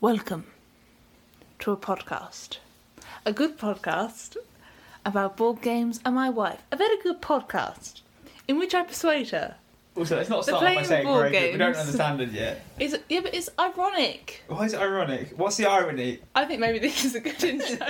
Welcome to a podcast. A good podcast about board games and my wife. A very good podcast in which I persuade her. Also, let's not start by playing saying board but we don't games. understand it yet. Is it, yeah, but it's ironic. Why is it ironic? What's the irony? I think maybe this is a good intro.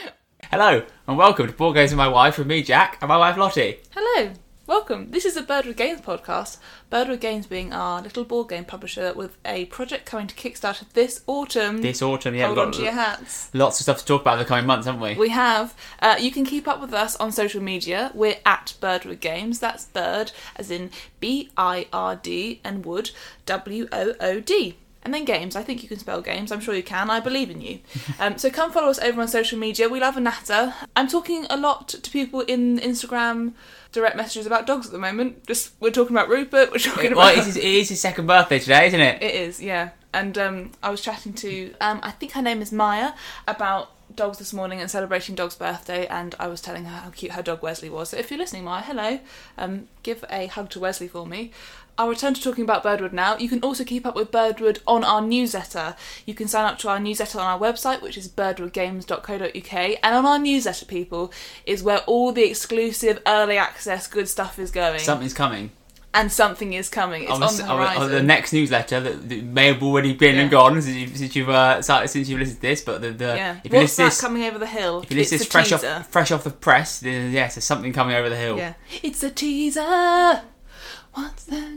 Hello, and welcome to Board Games with my wife, with me, Jack, and my wife, Lottie. Hello, welcome. This is the Birdwood Games podcast. Birdwood Games being our little board game publisher with a project coming to Kickstarter this autumn. This autumn, yeah, Hold we've on got to your hats. lots of stuff to talk about in the coming months, haven't we? We have. Uh, you can keep up with us on social media. We're at Birdwood Games. That's bird, as in B I R D, and wood, W O O D. And then games. I think you can spell games. I'm sure you can. I believe in you. Um, so come follow us over on social media. We love a natter. I'm talking a lot to people in Instagram direct messages about dogs at the moment. Just we're talking about Rupert. We're talking well, about. it is, it is his second birthday today, isn't it? It is, yeah. And um, I was chatting to, um, I think her name is Maya, about dogs this morning and celebrating Dog's birthday. And I was telling her how cute her dog Wesley was. So if you're listening, Maya, hello. Um, give a hug to Wesley for me. I'll return to talking about Birdwood now. You can also keep up with Birdwood on our newsletter. You can sign up to our newsletter on our website, which is birdwoodgames.co.uk. And on our newsletter, people, is where all the exclusive early access good stuff is going. Something's coming. and something is coming. It's On on the, on the- horizon. on the next newsletter that, that may have already been and gone since, you, since you've uh, started, since you've listened to this. But the, the Yeah. if you What's listen that this, coming over the hill? if you listen it's this fresh teaser. off fresh off the press, then yes, there's something coming over the hill. Yeah. It's a teaser.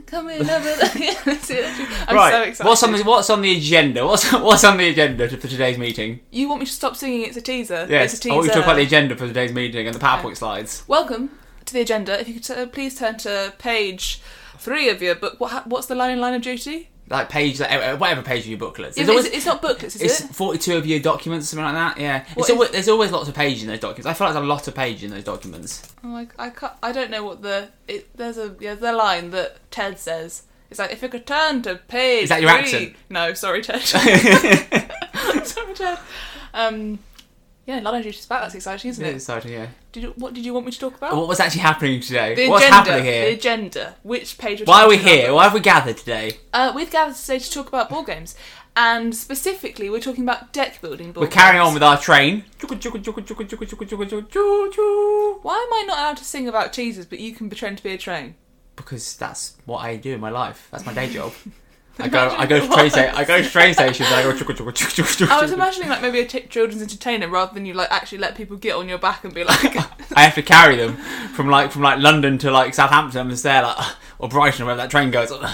Coming over the That's it, actually. I'm right. so excited. What's on the What's on the agenda? What's What's on the agenda for today's meeting? You want me to stop singing It's a teaser? Yes, It's a I want you to talk about the agenda for today's meeting and the PowerPoint slides. Welcome to the agenda. If you could t- uh, please turn to page three of your book. What, what's the line in line of duty? Like page, like, uh, whatever page of your booklets. There's always, it's not booklets, is it's it? 42 of your documents, something like that. Yeah, What it's always, there's always lots of pages in those documents. I feel like there's a lot of pages in those documents. Oh, I, I, can't, I don't know what the. It, there's a yeah, the line that Ted says. It's like, if you could turn to page. Is that your three- accent? No, sorry, Ted. sorry, Ted. Um, yeah, line of duty's back. That's exciting, isn't it? exciting, yeah. Did you, what did you want me to talk about? What was actually happening today? The What's agenda. happening The agenda. Which page? Why are we here? Why have we gathered today? Uh, we've gathered today to talk about board games, and specifically, we're talking about deck building board We're carrying games. on with our train. Why am I not allowed to sing about cheeses, but you can pretend to be a train? Because that's what I do in my life. That's my day job. I go, I go to train sta- I go to train stations. I go. I was imagining like maybe a t- children's entertainer rather than you like actually let people get on your back and be like, I have to carry them from like from like London to like Southampton and stay like or Brighton or wherever that train goes. And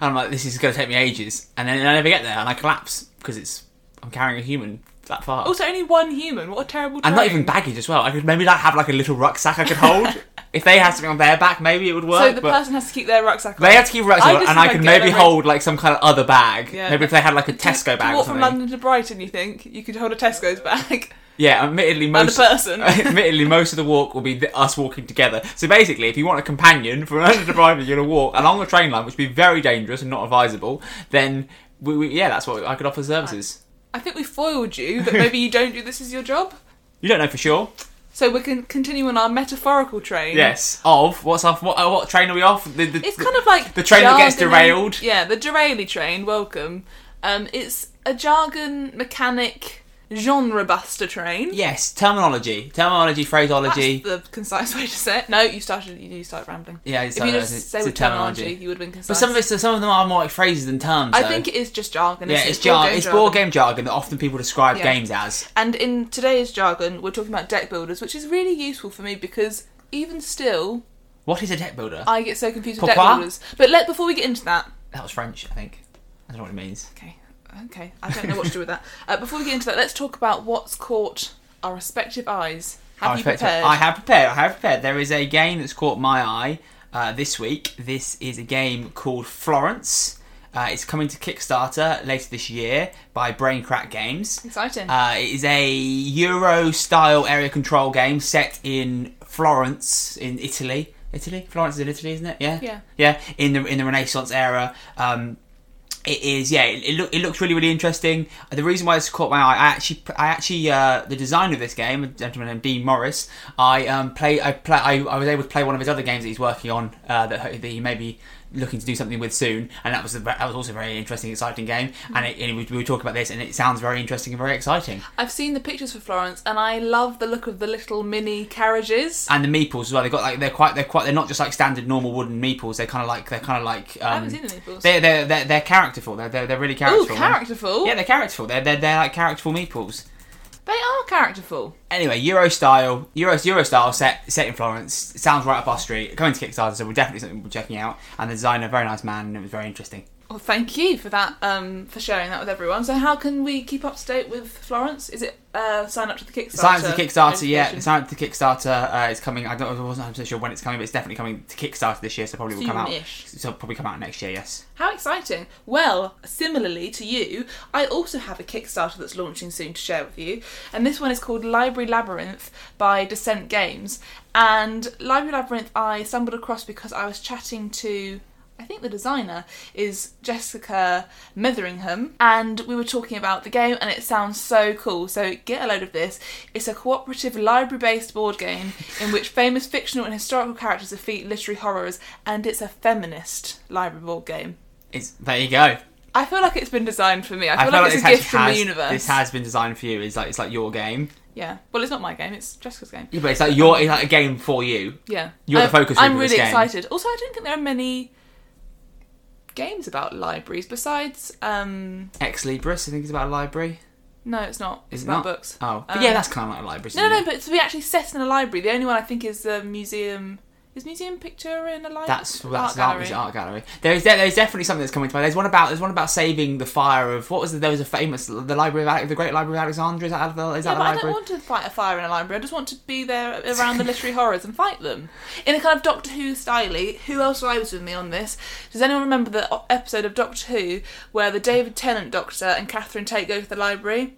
I'm like, this is going to take me ages, and then I never get there, and I collapse because it's I'm carrying a human that far. also only one human. What a terrible. and Train. not even baggage as well. I could maybe like have like a little rucksack I could hold. If they had something on their back, maybe it would work. So the person has to keep their rucksack. they on. have to keep rucksack, I on, just and I think could get maybe hold like some kind of other bag. Yeah. Maybe if they had like a Tesco to bag or walk from something. London to Brighton, you think you could hold a Tesco's bag Yeah, admittedly and a most person. Admittedly, most of the walk will be th- us walking together. So basically, if you want a companion from London to Brighton, you're to walk along a train line, which would be very dangerous and not advisable. Then, we, we, yeah, that's what I could offer services. I think we foiled you that maybe you don't do this as your job. You don't know for sure. So we can continue on our metaphorical train. Yes. Of what's off? What, uh, what train are we off? The, the, It's the- kind of like the train that gets derailed. Yeah, the deraily train. Welcome. Um, it's a jargon mechanic genre buster train. Yes, terminology, terminology, phraseology. That's the concise way to say it. No, you started. You started rambling. yeah, If you it's, just say it's with terminology, terminology. you would have been concise. But some of it, some of them are more like phrases than terms. I though. think it is just jargon. Yeah, isn't it's, jar- it's board game jargon that often people describe Yeah. games as. And in today's jargon, we're talking about deck builders, which is really useful for me because even still, What is a deck builder? I get so confused with deck builders. But let before we get into that, that was French, I think. I don't know what it means. Okay, okay. I don't know what to do with that. Uh, before we get into that, let's talk about what's caught our respective eyes. Have I you prepared? I have prepared. I have prepared. There is a game that's caught my eye uh, this week. This is a game called Florence. Uh, it's coming to Kickstarter later this year by Braincrack Games. Exciting. Uh, it is a Euro style area control game set in Florence, in Italy. Italy? Florence is in Italy, isn't it? Yeah. Yeah. Yeah. In the in the Renaissance era. Um, it is yeah it, it, look, it looks really really interesting. The reason why it's caught my eye i actually i actually uh, the designer of this game a gentleman named dean morris i um play i play I, I was able to play one of his other games that he's working on uh, that, that he maybe looking to do something with soon, and that was a, that was also a very interesting, exciting game. And, it, and we, we were talking about this, and it sounds very interesting and very exciting. I've seen the pictures for Florence, and I love the look of the little mini carriages. And the meeples as well. They got like they're quite they're quite they're not just like standard normal wooden meeples. They're kind of like they're kind of like um, I haven't seen the meeples. They're they're they're, they're characterful. They're, they're they're really characterful. characterful. Yeah, they're characterful. They're they're, they're like characterful meeples. They are characterful. Anyway, Euro style, Euro Euro style set set in Florence. Sounds right up our street. Going to Kickstarter, so we're definitely something we're checking out. And the designer, very nice man, and it was very interesting. Well, thank you for that, um, for sharing that with everyone. So, how can we keep up to date with Florence? Is it uh, sign up to the Kickstarter? Sign up to the Kickstarter, yeah. Sign up to the Kickstarter. Uh, it's coming. I don't. I wasn't 100 sure when it's coming, but it's definitely coming to Kickstarter this year. So probably will come out. Soon-ish. So it'll probably come out next year. Yes. How exciting! Well, similarly to you, I also have a Kickstarter that's launching soon to share with you, and this one is called Library Labyrinth by Descent Games. And Library Labyrinth, I stumbled across because I was chatting to. I think the designer is Jessica Metheringham, and we were talking about the game, and it sounds so cool. So get a load of this. It's a cooperative library-based board game in which famous fictional and historical characters defeat literary horrors, and it's a feminist library board game. It's there. You go. I feel like it's been designed for me. I feel, like, it's a gift from has, the universe. This has been designed for you. It's like it's like your game. yeah. Well, it's not my game. It's Jessica's game. Yeah, but it's like your it's like a game for you. Yeah. You're the I'm- focus I'm really excited. Also, I don't think there are many games about libraries besides. um Ex Libris, I think, is about a library. No, it's not. Is It's it about not? books. Oh, but Um, yeah, that's kind of like a library. No, no, it? but to be actually set in a library, the only one I think is the museum. Is Museum Pictura in a library? That's that's art an gallery. art, gallery. There is there, there's definitely something that's coming to mind. There's one about there's one about saving the fire of what was the, there was a famous the library of the Great Library of Alexandria. Is that the, is Yeah, that but I don't want to fight a fire in a library. I just want to be there around the literary horrors and fight them in a kind of Doctor Who style. Who else was with me on this? Does anyone remember the episode of Doctor Who where the David Tennant Doctor and Catherine Tate go to the library?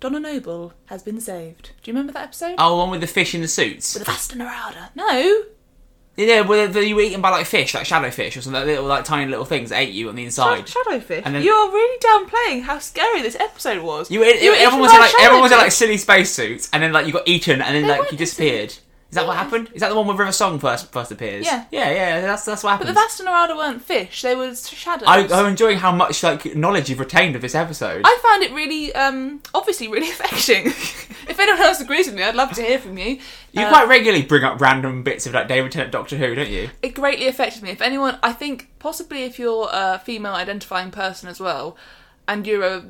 Donna Noble has been saved. Do you remember that episode? Oh, one with the fish in the suits. With the Vashta Nerada. No. Yeah, where the- you were eaten by like fish, like shadow fish or something, like little like tiny little things that ate you on the inside. Shadowfish. And then- You're really downplaying how scary this episode was. You, it, You were everyone was in like everyone was in like silly spacesuits, and then like you got eaten, and then They like you disappeared. Is that what happened? Is that the one where River Song first first appears? Yeah. yeah, yeah. That's that's what But happened. the Vashta Nerada weren't fish. They were shadows. I, I'm enjoying how much like knowledge you've retained of this episode. I found it really, um, obviously, really affecting. if anyone else agrees with me, I'd love to hear from you. you Uh, quite regularly bring up random bits of like David Tennant Doctor Who, don't you? it greatly affected me. If anyone, I think possibly if you're a female identifying person as well, and you're a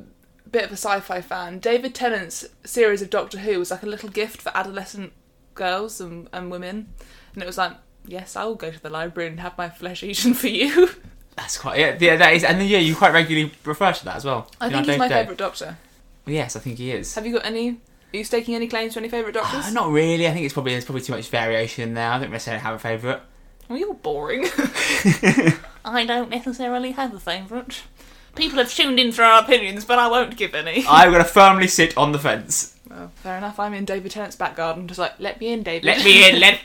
bit of a sci-fi fan, David Tennant's series of Doctor Who was like a little gift for adolescent girls and, and women, and it was like, yes, I will go to the library and have my flesh eaten for you. That's quite yeah, yeah. That is, and then yeah, you quite regularly refer to that as well. I You know, think he's my day. favourite Doctor. Yes, I think he is. Have you got any? Are you staking any claims to any favourite Doctors? Uh, not really. I think it's probably there's probably too much variation there. I don't necessarily have a favourite. Well, you're boring. I don't necessarily have a favourite. People have tuned in for our opinions, but I won't give any. I'm gonna firmly sit on the fence. Well, fair enough. I'm in David Tennant's back garden, just like, let me in, David. Let me in. Let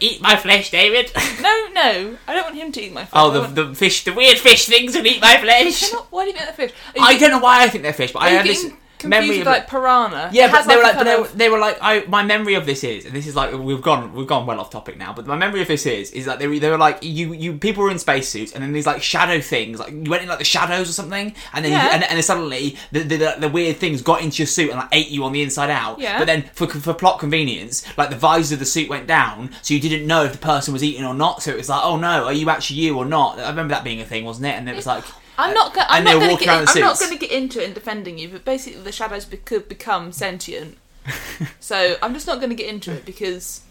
eat my flesh, David. no, no, I don't want him to eat my flesh. Oh, the, want- the fish, the weird fish things that eat my flesh. Not- Why do you think they're fish? You I get- don't know why I think they're fish, but I have this getting memory of like piranha? Yeah, but they were like, they were, they were like, I. My memory of this is, and this is like we've gone, we've gone well off topic now. But my memory of this is, is that they were, they were like, you, you people were in spacesuits, and then these like shadow things, like you went in like the shadows or something, and then, you, and, and then suddenly the, the, the, the weird things got into your suit and like ate you on the inside out. Yeah. But then for for plot convenience, like the visor of the suit went down, so you didn't know if the person was eating or not. So it was like, oh no, are you actually you or not? I remember that being a thing, wasn't it? And it was like. I'm not. Go- I'm not going to get. in I'm not going to get into it and defending you, but basically the shadows be- could become sentient. so I'm just not going to get into it because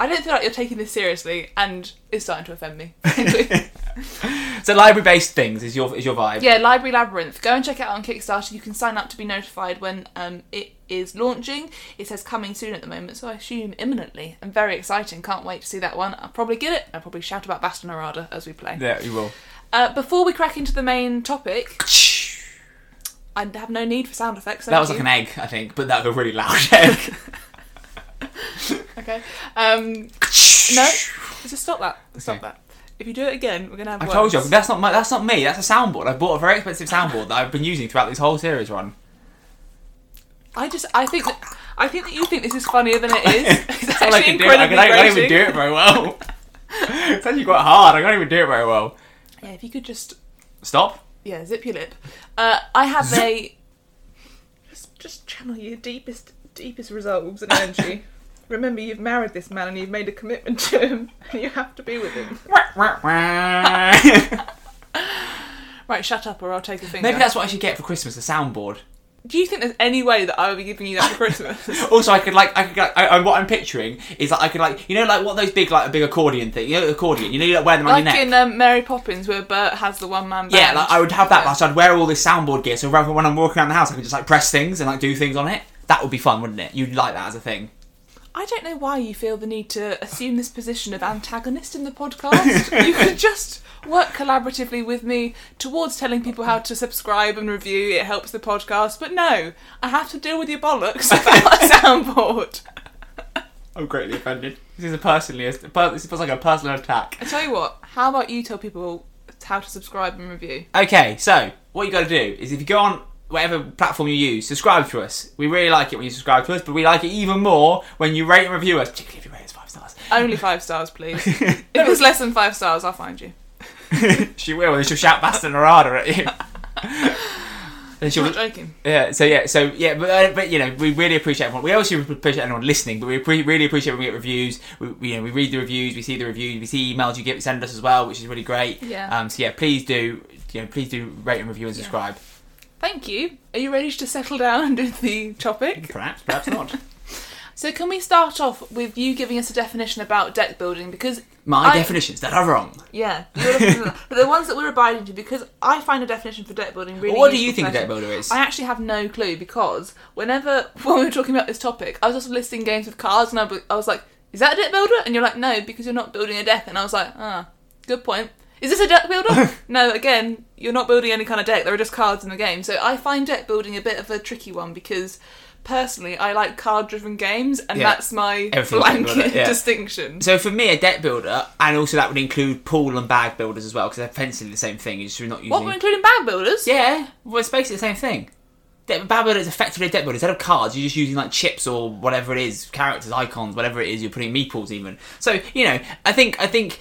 I don't feel like you're taking this seriously, and it's starting to offend me. So library based things is your is your vibe. yeah, Library Labyrinth. Go and check it out on Kickstarter. You can sign up to be notified when um, it is launching. It says coming soon at the moment, so I assume imminently. And very exciting. Can't wait to see that one. I'll probably get it. I'll probably shout about Vashta Nerada as we play. Yeah, you will. Uh, before we crack into the main topic, I have no need for sound effects. That was like an egg, I think, but that was a really loud egg. Okay. Um, no, just stop that. Stop Okay. that. If you do it again, we're gonna have. I words. told you that's not my that's not me. That's a soundboard. I bought a very expensive soundboard that I've been using throughout this whole series run. I just. I think. That, I think that you think this is funnier than it is. It's all I actually can do. I, can, incredibly I can't even do it very well. it's actually quite hard. I can't even do it very well. Yeah, if you could just Stop. yeah zip your lip. Uh, I have a just just channel your deepest deepest resolves and energy. Remember, you've married this man and you've made a commitment to him, and you have to be with him. Right, shut up, or I'll take a finger. Maybe that's what I should get for Christmas—a soundboard. Do you think there's any way that I would be giving you that for Christmas? Also, I could like, I could like, I, I, what I'm picturing is like, I could like, you know, like what those big, like a big accordion thing, you know, accordion. You know, you like wear them on like your neck. in um, Mary Poppins, where Bert has the one man band. yeah, like I would have that, but so I'd wear all this soundboard gear. So rather when I'm walking around the house, I could just like press things and like do things on it. That would be fun, wouldn't it? You'd like that as a thing. I don't know why you feel the need to assume this position of antagonist in the podcast. you could just work collaboratively with me towards telling people how to subscribe and review. It helps the podcast. But no, I have to deal with your bollocks about a soundboard. I'm greatly offended. This is a personally, this feels like a personal attack. I tell you what, how about you tell people how to subscribe and review? Okay, so what you got to do is if you go on whatever platform you use, subscribe to us. We really like it when you subscribe to us, but we like it even more when you rate and review us, particularly if you rate us five stars. Only five stars, please. if it's less than five stars, I'll find you. she will, and she'll shout Nerada at you. I'm she'll, not joking. yeah, so yeah, so yeah, but, uh, but you know, we really appreciate everyone. We also appreciate anyone listening, but we pre- really appreciate when we get reviews. We, we, you know, we read the reviews, we see the reviews, we see emails you get send us as well, which is really great. Yeah. Um. So yeah, please do, you know, please do rate and review and Yeah. Thank you. Are you ready to settle down and do the topic? Perhaps, perhaps not. So can we start off with you giving us a definition about deck building? Because My I- definitions that are wrong. yeah, but the ones that we're abiding to, because I find a definition for deck building really. what do you think a deck builder is? I actually have no clue because whenever when we were talking about this topic, I was just listing games with cards, and I was, I was like, "Is that a deck builder?" And you're like, "No, because you're not building a deck." And I was like, "Ah, good point." Is this a deck builder? no, again, you're not building any kind of deck. There are just cards in the game. So I find deck building a bit of a tricky one because personally, I like card-driven games, and Yeah. that's my blanket yeah. distinction. So for me, a deck builder, and also that would include pool and bag builders as well, because they're essentially the same thing. It's just not using. What we're including bag builders? Yeah, well, it's basically the same thing. De- Bag builder is effectively a deck builder. Instead of cards, you're just using like chips or whatever it is, characters, icons, whatever it is. You're putting meeples even. So you know, I think I think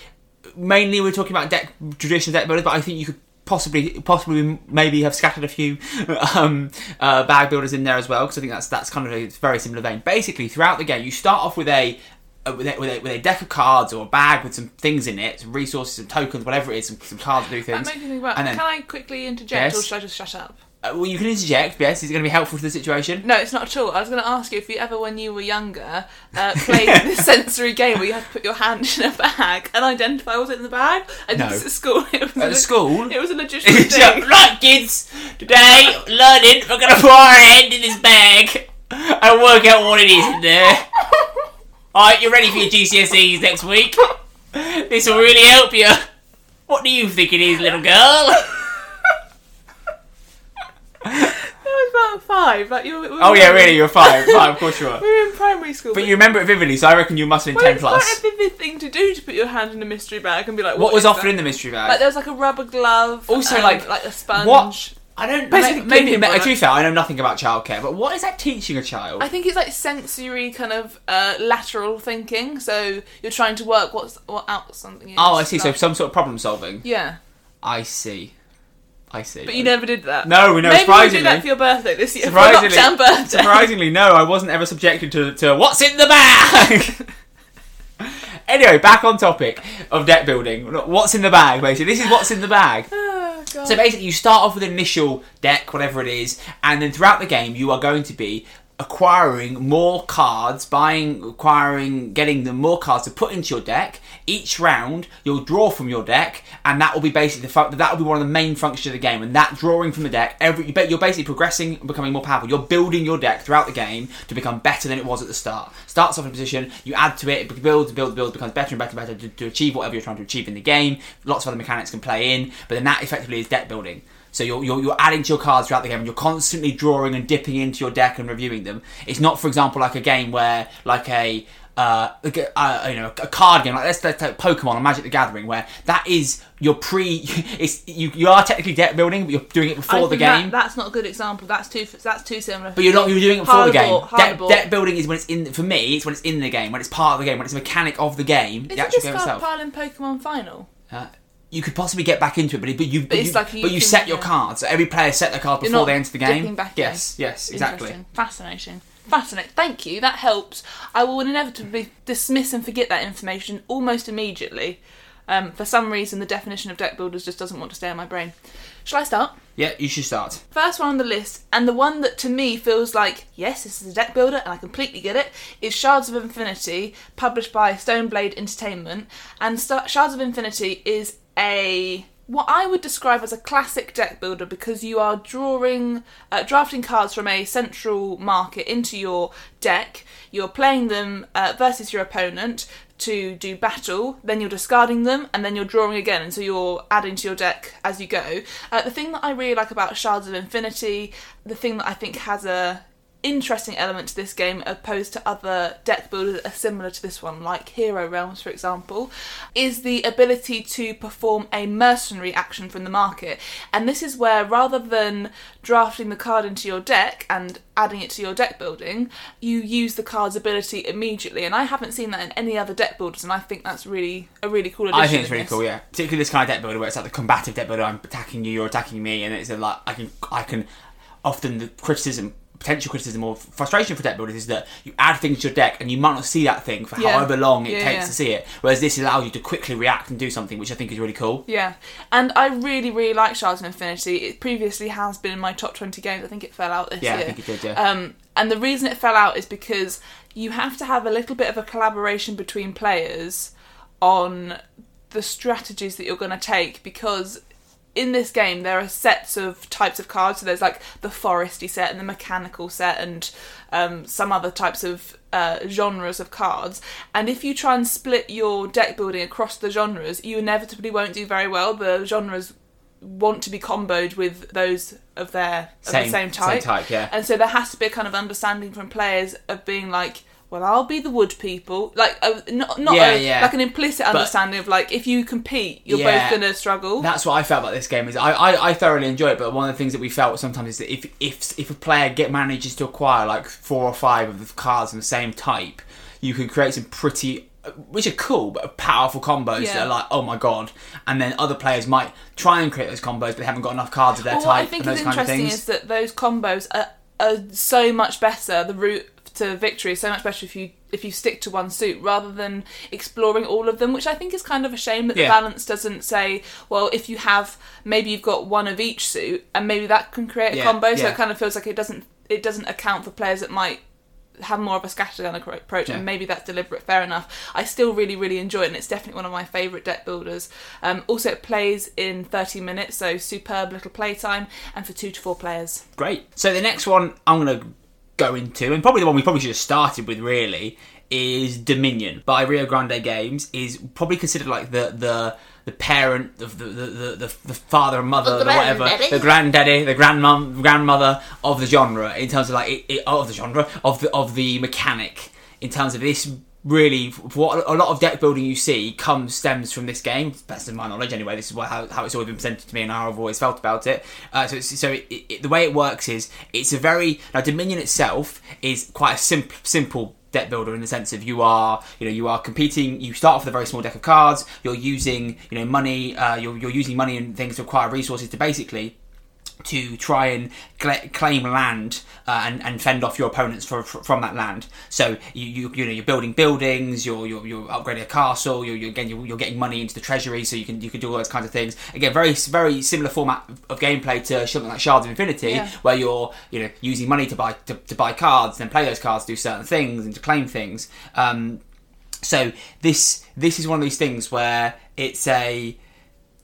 mainly we're talking about deck traditional deck builders, but I think you could possibly possibly maybe have scattered a few um, uh, bag builders in there as well because I think that's that's kind of a very similar vein. Basically, throughout the game, you start off with a uh, with, a, with, a, with a deck of cards or a bag with some things in it, some resources, some tokens, whatever it is, some, some cards to do That things. makes me think about. And then- Can I quickly interject, Yes. or should I just shut up? Uh, well, you can interject. Yes, is it going to be helpful to the situation? No, it's not at all. I was going to ask you if you ever, when you were younger, uh, played this sensory game where you had to put your hand in a bag and identify what's in the bag. I did No. this at school. It was a At le- school? It was a legitimate thing. right, kids. Today, learning. We're going to put our hand in this bag and work out what it is in there. All right, you're ready for your GCSEs next week. This will really help you. What do you think it is, little girl? I was about five. Like you. Were, we Oh were- yeah, really? You're five. Five, of course you are. We were in primary school. But you remember it vividly, so I reckon you must have been well, ten it's plus. quite a vivid thing to do to put your hand in a mystery bag and be like, What was is offered that? in the mystery bag? Like there was like a rubber glove. Also, and, like, like a sponge. what? I don't. Basically, Maybe, maybe cleaning to be fair, I know nothing about childcare, but what is that teaching a child? I think it's like sensory kind of uh, lateral thinking. So you're trying to work what's what out something is. Oh, I see. So some sort of problem solving. yeah, I see. I see. but you never did that. No, we know. Maybe you surprisingly, did that for your birthday this year. Surprisingly- birthday. surprisingly, no, I wasn't ever subjected to, to what's in the bag. anyway, back on topic of deck building. What's in the bag? Basically, this is what's in the bag. Oh, God. So basically, you start off with an initial deck, whatever it is, and then throughout the game, you are going to be acquiring more cards, buying, acquiring, getting the more cards to put into your deck. Each round, you'll draw from your deck, and that will be basically the fu- that will be one of the main functions of the game. And that drawing from the deck, every you're basically progressing, and becoming more powerful. You're building your deck throughout the game to become better than it was at the start. Starts off in a position, you add to it, it builds, builds, builds, becomes better and better and better to, to achieve whatever you're trying to achieve in the game. Lots of other mechanics can play in, but then that effectively is deck building. So you're, you're, you're adding to your cards throughout the game and you're constantly drawing and dipping into your deck and reviewing them. It's not, for example, like a game where, like a, uh, like a uh, you know, a card game, like let's, let's take Pokemon or Magic the Gathering, where that is your pre, it's, you, you are technically deck building, but you're doing it before the think that- game. that's not a good example. That's too. That's too similar. But you're not. You're doing it before the game. Hardball, Deck, deck building is when it's in. For me, it's when it's in the game, when it's part of the game, when it's a mechanic of the game, the Isn't actual this game card itself. pile in Pokemon Final? Uh, you could possibly get back into it, but, it- but you but, it's you, like you but you set your cards. So every player set their cards before they enter the game. back in. yes, yes, exactly. Fascinating. Fascinating. Thank you. That helps. I will inevitably dismiss and forget that information almost immediately. Um, for some reason, the definition of deck builders just doesn't want to stay in my brain. Shall I start? Yeah, you should start. First one on the list, and the one that to me feels like, yes, this is a deck builder, and I completely get it, is Shards of Infinity, published by Stoneblade Entertainment. And Shards of Infinity is a what I would describe as a classic deck builder because you are drawing, uh, drafting cards from a central market into your deck. You're playing them uh, versus your opponent to do battle, then you're discarding them, and then you're drawing again, and so you're adding to your deck as you go. Uh, the thing that I really like about Shards of Infinity, the thing that I think has a interesting element to this game opposed to other deck builders that are similar to this one like hero realms for example is the ability to perform a mercenary action from the market and this is where rather than drafting the card into your deck and adding it to your deck building you use the card's ability immediately and i haven't seen that in any other deck builders and i think that's really a really cool addition I think it's really this. cool, yeah. Particularly this kind of deck builder where it's like the combative deck builder. I'm attacking you, you're attacking me, and it's a, like I can, I can. Often the criticism, potential criticism, or frustration for deck builders is that you add things to your deck and you might not see that thing for Yeah. however long it Yeah, takes yeah. to see it. Whereas this allows you to quickly react and do something, which I think is really cool. Yeah, and I really, really like Shards of Infinity. It previously has been in my top 20 games. I think it fell out this year. Yeah, I think it did, yeah. Um, and the reason it fell out is because you have to have a little bit of a collaboration between players on the strategies that you're going to take because in this game there are sets of types of cards so there's like the foresty set and the mechanical set and um, some other types of uh, genres of cards and if you try and split your deck building across the genres you inevitably won't do very well the genres want to be comboed with those of their of Same- the same type. same type type, yeah. and so there has to be a kind of understanding from players of being like well i'll be the wood people like uh, not, not Yeah, a, yeah. like an implicit understanding of like if you compete you're Yeah. both gonna struggle That's what I felt about this game. Is I, I, I thoroughly enjoy it, but one of the things that we felt sometimes is that if if if a player get manages to acquire like four or five of the cards in the same type, you can create some pretty which are cool but powerful combos that are like oh my god and then other players might try and create those combos but they haven't got enough cards of their Well, what I think is interesting is that those combos are, are so much better. The route to victory is so much better if you if you stick to one suit rather than exploring all of them, which I think is kind of a shame that the balance doesn't say, well, if you have maybe you've got one of each suit and maybe that can create a Yeah, combo. So yeah. it kind of feels like it doesn't it doesn't account for players that might have more of a scattergun appro- approach Yeah. and maybe that's deliberate fair enough i still really really enjoy it and it's definitely one of my favourite deck builders um, also it plays in 30 minutes so superb little playtime and for two to four players Great. So the next one I'm going to go into, and probably the one we probably should have started with, really, is Dominion by Rio Grande Games. Is probably considered like the the the parent of the the, the, the, the father and mother, The the whatever, the granddaddy, the grandmum, grandmother of the genre in terms of like it, it, of the genre of the of the mechanic in terms of this. Really, what a lot of deck building you see comes stems from this game. Best of my knowledge, anyway. This is what, how, how it's always been presented to me, and how I've always felt about it. Uh, so, so it, it, the way it works is it's a very now Dominion itself is quite a simple simple deck builder in the sense of you are you know you are competing you start off with a very small deck of cards you're using you know money uh, you're, you're using money and things to acquire resources to basically to try and cla claim land uh, and, and fend off your opponents for, for, from that land. So you, you you know you're building buildings, you're you're, you're upgrading a castle, you're, you're again you're, you're getting money into the treasury, so you can you can do all those kinds of things. Again, very very similar format of gameplay to something like Shards of Infinity, Yeah. where you're you know using money to buy to, to buy cards, then play those cards, do certain things, and to claim things. Um, so this this is one of these things where it's a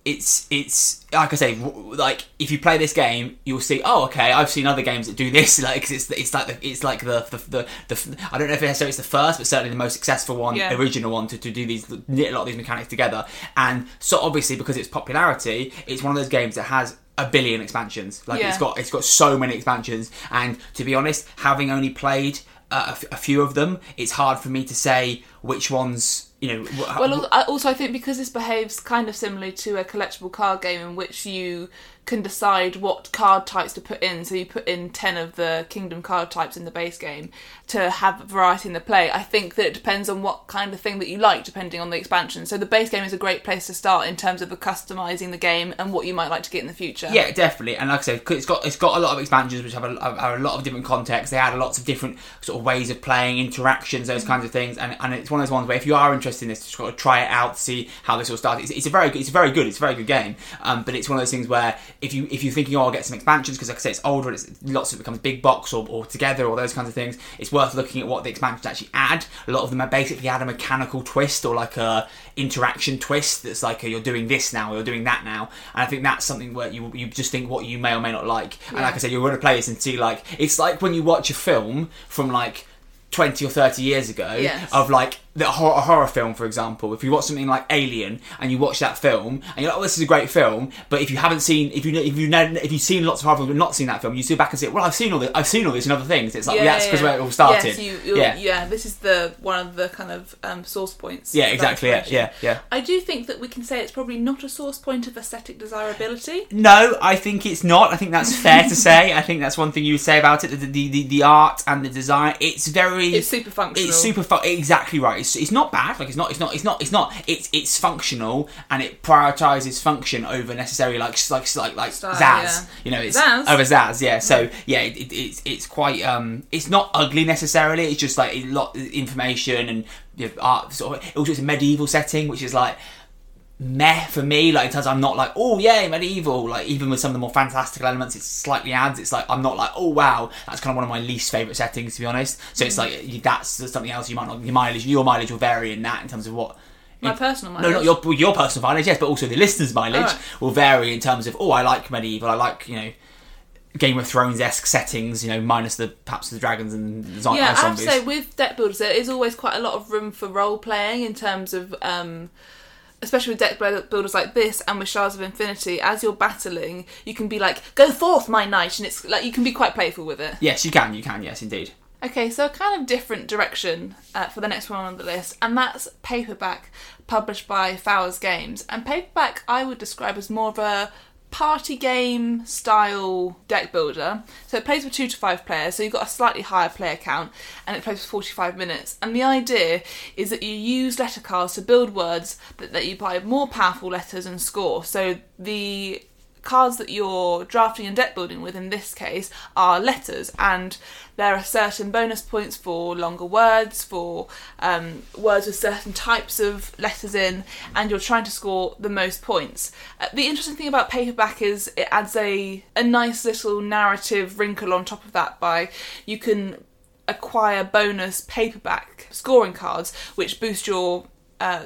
it's it's like I say, like if you play this game, you'll see. Oh, okay, I've seen other games that do this. Like 'cause it's it's like the, it's like the the, the the I don't know if it's the first, but certainly the most successful one, Yeah. original one to, to do these knit a lot of these mechanics together. And so obviously because it's popularity, it's one of those games that has a billion expansions. Like Yeah. it's got it's got so many expansions. And to be honest, having only played uh, a, f- a few of them, it's hard for me to say which ones you know. wh- Well, also I think because this behaves kind of similarly to a collectible card game in which you can decide what card types to put in. So you put in ten of the Kingdom card types in the base game to have variety in the play. I think that it depends on what kind of thing that you like, depending on the expansion. So the base game is a great place to start in terms of the customizing the game and what you might like to get in the future. Yeah, definitely. And like I said, it's got it's got a lot of expansions which have a, have a lot of different contexts. They add lots of different sort of ways of playing, interactions, those kinds of things. And, and it's one of those ones where if you are interested in this, just got to try it out, see how this all started. It's, it's a very good, it's very good, it's a very good game. Um, but it's one of those things where if you if you're thinking, oh, I'll get some expansions because like I say, it's older, and it's lots of it becomes big box or, or together or those kinds of things. It's worth looking at what the expansions actually add. A lot of them are basically add a mechanical twist or like a interaction twist that's like a, you're doing this now or you're doing that now. And I think that's something where you you just think what you may or may not like. And like I said, you're going to play this and see like it's like when you watch a film from like. 20 or 30 years ago Yes. of like the horror, a horror film for example if you watch something like alien and you watch that film and you're like oh this is a great film but if you haven't seen if you if you if you've seen lots of horror films but not seen that film you sit back and say well i've seen all this i've seen all this in other things it's like yeah, that's because where it all started Yes, you, yeah yeah. This is the one of the kind of um, source points. yeah exactly yeah yeah yeah I do think that we can say it's probably not a source point of aesthetic desirability. No, I think it's not. I think that's fair to say. I think that's one thing you would say about it. The the, the, the art and the design. It's very. It's super functional. It's super fu- exactly right. It's, it's not bad. Like it's not. It's not. It's not. It's not. It's it's functional and it prioritizes function over necessarily like like like like Style, Zaz. yeah. You know, it's Zaz. over Zaz. Yeah. So yeah, it, it, it's it's quite. Um, it's not ugly necessarily. It's just like a lot of information and you know, art. Sort of. Also, it's a medieval setting, which is like meh for me. Like in terms, of I'm not like, oh yay, medieval. Like even with some of the more fantastical elements, it slightly adds. It's like I'm not like, oh wow, that's kind of one of my least favorite settings to be honest. So it's like that's something else you might not. Your mileage, your mileage will vary in that in terms of what. My in- personal no, not your your personal mileage, yes, but also the listeners' mileage Alright. will vary in terms of oh, I like medieval, I like you know. Game of Thrones esque settings, you know, minus the perhaps the dragons and the zo- yeah, I have to say with deck builders, there is always quite a lot of room for role playing in terms of, um, especially with deck builders like this and with Shards of Infinity. As you're battling, you can be like, "Go forth, my knight," and it's like you can be quite playful with it. yes, you can, you can, yes, indeed. Okay, so a kind of different direction uh, for the next one on the list, and that's Paperback, published by Fowers Games. And Paperback, I would describe as more of a party game style deck builder. So it plays with two to five players, so you've got a slightly higher player count, and it plays for 45 minutes. And the idea is that you use letter cards to build words that, that you buy more powerful letters and score. So the cards that you're drafting and deck building with in this case are letters and there are certain bonus points for longer words for um, words with certain types of letters in and you're trying to score the most points. Uh, the interesting thing about paperback is it adds a, a nice little narrative wrinkle on top of that by you can acquire bonus paperback scoring cards which boost your uh,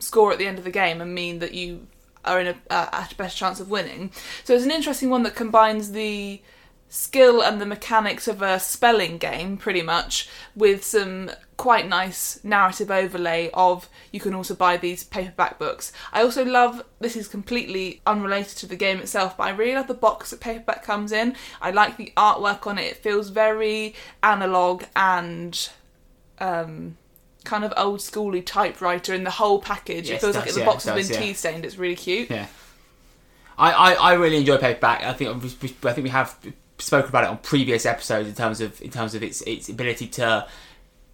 score at the end of the game and mean that you are in a, a better chance of winning. So it's an interesting one that combines the skill and the mechanics of a spelling game, pretty much, with some quite nice narrative overlay of you can also buy these paperback books. I also love this is completely unrelated to the game itself, but I really love the box that paperback comes in. I like the artwork on it. It feels very analog and um kind of old schooly typewriter in the whole package. Yes, it feels like the yeah, box has been yeah. tea stained. It's really cute. Yeah, I, I, I really enjoy paperback. I think we- I think we have spoken about it on previous episodes in terms of in terms of its its ability to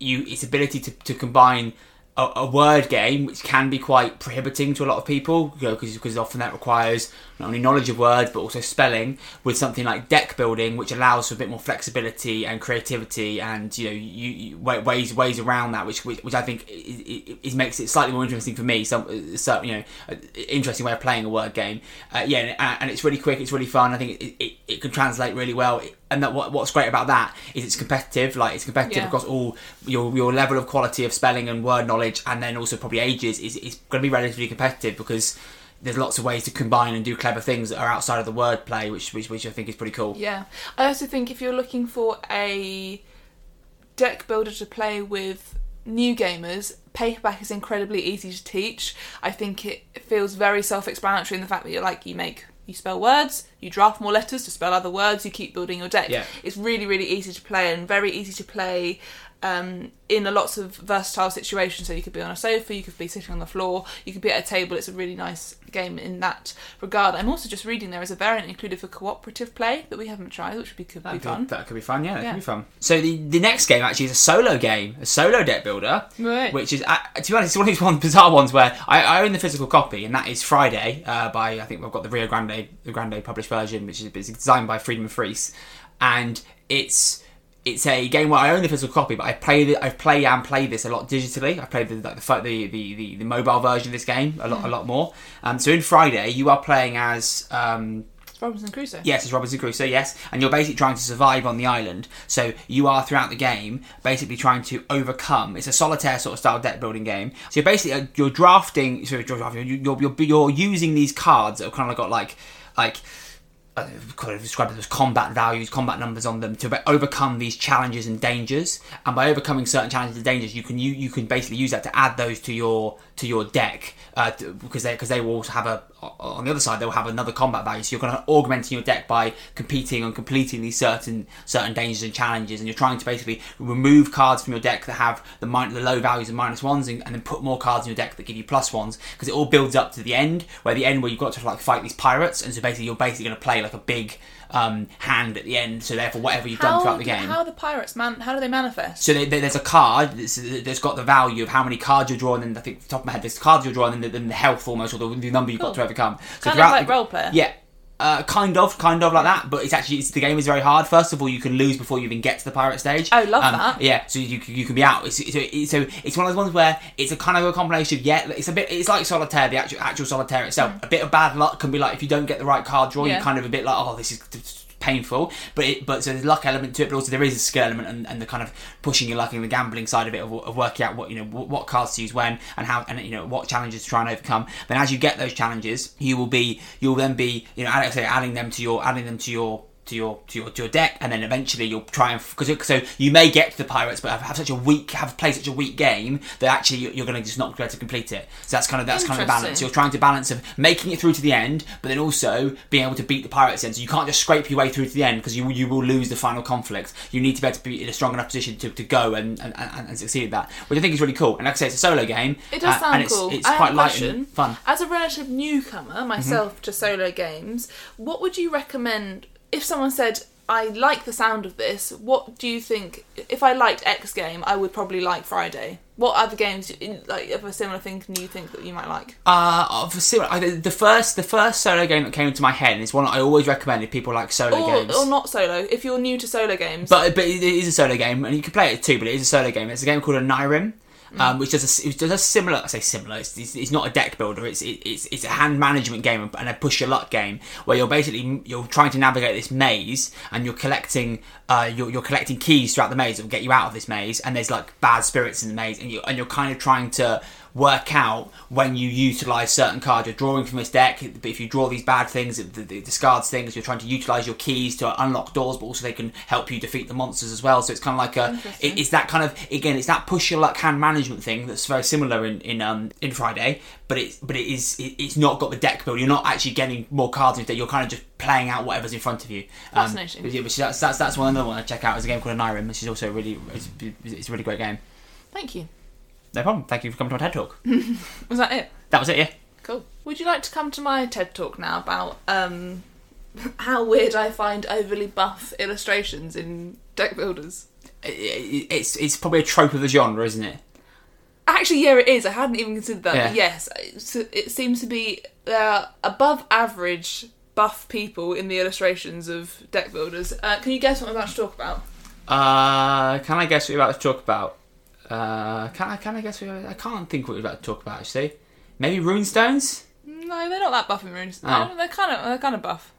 you its ability to, to combine a, a word game which can be quite prohibiting to a lot of people you know because often that requires not only knowledge of words but also spelling with something like deck building which allows for a bit more flexibility and creativity and you know you, you ways ways around that which which, which I think is, is makes it slightly more interesting for me some so you know interesting way of playing a word game. Uh, yeah and, and it's really quick it's really fun I think it, it, it can translate really well and that what, what's great about that is it's competitive like it's competitive Yeah. across all your your level of quality of spelling and word knowledge and then also probably ages is, is going to be relatively competitive because there's lots of ways to combine and do clever things that are outside of the word play which which, which I think is pretty cool Yeah. I also think if you're looking for a deck builder to play with new gamers, paperback is incredibly easy to teach. I think it feels very self-explanatory in the fact that you're like you make you spell words, you draft more letters to spell other words, you keep building your deck. Yeah. It's really really easy to play and very easy to play um, in a lots of versatile situations. So you could be on a sofa, you could be sitting on the floor, you could be at a table. It's a really nice game in that regard. I'm also just reading there is a variant included for cooperative play that we haven't tried, which would be could be That'd fun. That could be fun. Yeah, that Yeah. could be fun. So the the next game actually is a solo game, a solo deck builder. Right. Which is, uh, to be honest, it's one of these one bizarre ones where I, I own the physical copy, and that is Friday uh, by I think I've got the Rio Grande the Grande published version, which is designed by Friedemann Friese, and it's it's a game where I own the physical copy, but I play the, I play and play this a lot digitally. I played the like the, the, the, the, mobile version of this game a lot a lot more. Um, so in Friday, you are playing as um, Robinson Crusoe. Yes, it's Robinson Crusoe, yes. And you're basically trying to survive on the island. So you are throughout the game basically trying to overcome. It's a solitaire sort of style deck building game. So you're basically uh, you're drafting. Sorry, you're drafting. You're, you're, you're using these cards that have kind of got like like. I kind of describe it as combat values, combat numbers on them to overcome these challenges and dangers. And by overcoming certain challenges and dangers, you can you, you can basically use that to add those to your to your deck uh, to- because they because they will also have a on the other side they'll have another combat value. So you're kind of augmenting your deck by competing and completing these certain certain dangers and challenges, and you're trying to basically remove cards from your deck that have the min- the low values and minus ones, and, and then put more cards in your deck that give you plus ones because it all builds up to the end where the end where you've got to like fight these pirates, and so basically you're basically going to play like a big um, hand at the end. So therefore, whatever you've done throughout the game. How are the pirates man? How do they manifest? So there- there- there's a card that's, that's got the value of how many cards you're drawing, and I think the top of my head, there's cards you're drawing, and the, then the health almost, or the, the number you've got to overcome. So Kind of like the- role player. Yeah. Uh, kind of, kind of like that, but it's actually it's, the game is very hard. First of all, you can lose before you even get to the pirate stage. Oh, love Um, that. Yeah, so you, you can be out. It's, it's, it's, so it's one of those ones where it's a kind of a combination. Of, yeah, it's a bit. It's like solitaire, the actual actual solitaire itself. A bit of bad luck can be like if you don't get the right card draw, Mm. Yeah. you're kind of a bit like, oh, this is painful. But it, but so there's luck element to it, but also there is a skill element and, and the kind of pushing your luck and the gambling side of it of, of working out what you know what, what cards to use when and how and you know what challenges to try and overcome. Then as you get those challenges, you will be you'll then be you know add- say adding them to your adding them to your to your to your to your deck, and then eventually you'll try and because so you may get to the pirates, but have, have such a weak have played such a weak game that actually you're, going to just not be able to complete it. So that's kind of that's kind of the balance. You're trying to balance of making it through to the end, but then also being able to beat the pirates. End. So you can't just scrape your way through to the end because you you will lose the final conflict. You need to be able to be in a strong enough position to, to go and, and, and, and succeed at that, which I think is really cool. And like I say, it's a solo game. It does uh, sound and it's, cool. It's I quite light and fun. As a relative newcomer myself Mm-hmm. to solo games, what would you recommend if someone said, I like the sound of this, what do you think if I liked X game, I would probably like Friday. What other games in, like of a similar thing can you think that you might like? Uh, of a similar, I, the first the first solo game that came into my head, and it's one I always recommend if people like solo Or, games. or not solo, if you're new to solo games. But but it is a solo game, and you can play it too. But it is a solo game. It's a game called Onirim, um, which does a, it does a similar. I say similar. It's, it's, it's not a deck builder. It's it, it's it's a hand management game and a push your luck game where you're basically you're trying to navigate this maze and you're collecting uh you're, you're collecting keys throughout the maze that will get you out of this maze. And there's like bad spirits in the maze, and you and you're kind of trying to work out when you utilize certain cards. You're drawing from this deck but if you draw these bad things it, it discards things you're trying to utilize your keys to unlock doors but also they can help you defeat the monsters as well. So it's kind of like a it, it's that kind of again it's that push your luck hand management thing that's very similar in in um in friday but it's but it is it, it's not got the deck build. You're not actually getting more cards in your you're kind of just playing out whatever's in front of you. Um, Fascinating. but yeah, which that's, that's that's one another one I check out. Is a game called Onirim which is also really it's, it's a really great game. Thank you. No problem thank you for coming to my TED talk Was that it? that was it yeah Cool. Would you like to come to my TED talk now about um, how weird I find overly buff illustrations in deck builders? it- it- it's it's probably a trope of the genre, isn't it? Actually, yeah, it is. I hadn't even considered that. Yeah. But yes, it's, it seems to be uh, above average buff people in the illustrations of deck builders. Uh, can you guess what I'm about to talk about? Uh, can I guess what you're about to talk about? Uh, can I can I guess? I can't think what we're about to talk about actually. Maybe runestones. No, they're not that buff in runes. Oh. No, they're kind of they're kind of buff.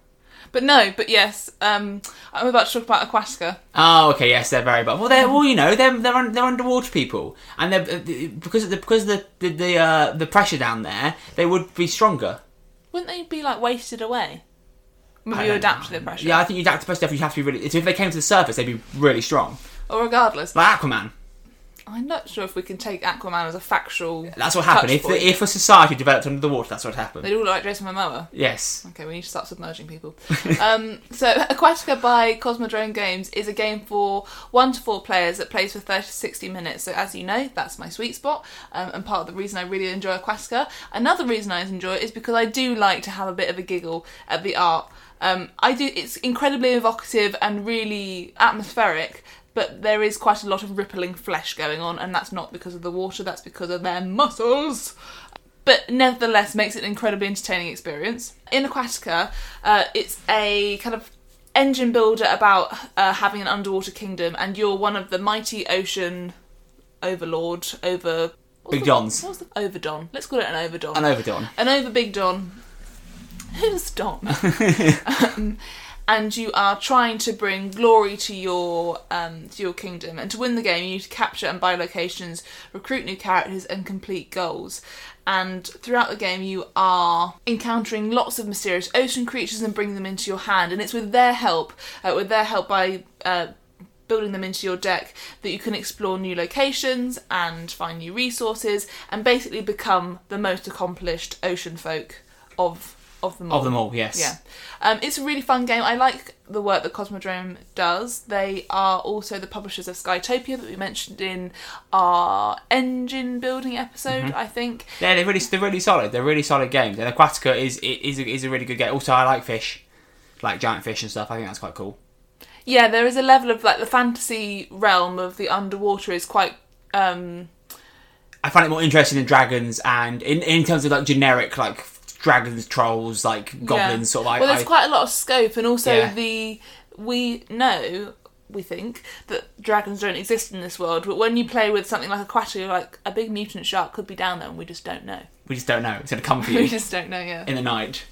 But no, but yes, um, I'm about to talk about Aquatica. Oh, okay, yes, they're very buff. Well, they're well, you know, they're they're, un, they're underwater people, and they're uh, because of the because of the the the, uh, the pressure down there, they would be stronger. Wouldn't they be like wasted away? Maybe you adapt know. to the pressure. Yeah, I think you adapt to the pressure. You have to be really. So if they came to the surface, they'd be really strong, Or regardless, like Aquaman. I'm not sure if we can take Aquaman as a factual. That's what happened. If, if a society developed under the water, that's what happened. They all look like Jason Momoa. Yes. Okay, we need to start submerging people. um, so, Aquatica by Cosmodrome Games is a game for one to four players that plays for 30 to 60 minutes. So, as you know, that's my sweet spot, um, and part of the reason I really enjoy Aquatica. Another reason I enjoy it is because I do like to have a bit of a giggle at the art. Um, I do. It's incredibly evocative and really atmospheric, but there is quite a lot of rippling flesh going on, and that's not because of the water. That's because of their muscles but nevertheless makes it an incredibly entertaining experience. In Aquatica, uh, it's a kind of engine builder about uh, having an underwater kingdom, and you're one of the mighty ocean overlord over. Big Dons. What's the overdon? Let's call it an overdon. And overdone. An over big Don. Who's Don? um, and you are trying to bring glory to your um, to your kingdom. And to win the game, you need to capture and buy locations, recruit new characters, and complete goals. And throughout the game, you are encountering lots of mysterious ocean creatures and bringing them into your hand. And it's with their help, uh, with their help by uh, building them into your deck that you can explore new locations and find new resources and basically become the most accomplished ocean folk of of them all. Of them all, yes. Yeah. Um, it's a really fun game. I like the work that Cosmodrome does. They are also the publishers of Skytopia that we mentioned in our engine building episode, Mm-hmm. I think. Yeah, they're really they're really solid. They're really solid games. And Aquatica is is a, is a really good game. Also, I like fish, like giant fish and stuff. I think that's quite cool. Yeah, there is a level of like the fantasy realm of the underwater is quite um I find it more interesting than dragons and in in terms of like generic like dragons, trolls, like goblins, Yeah. sort of. I, well, there's I- quite a lot of scope, and also Yeah. the we know we think that dragons don't exist in this world, but when you play with something like Aquatica, you're like a big mutant shark could be down there, and we just don't know. We just don't know. It's gonna come for you. We just don't know. Yeah. in the night.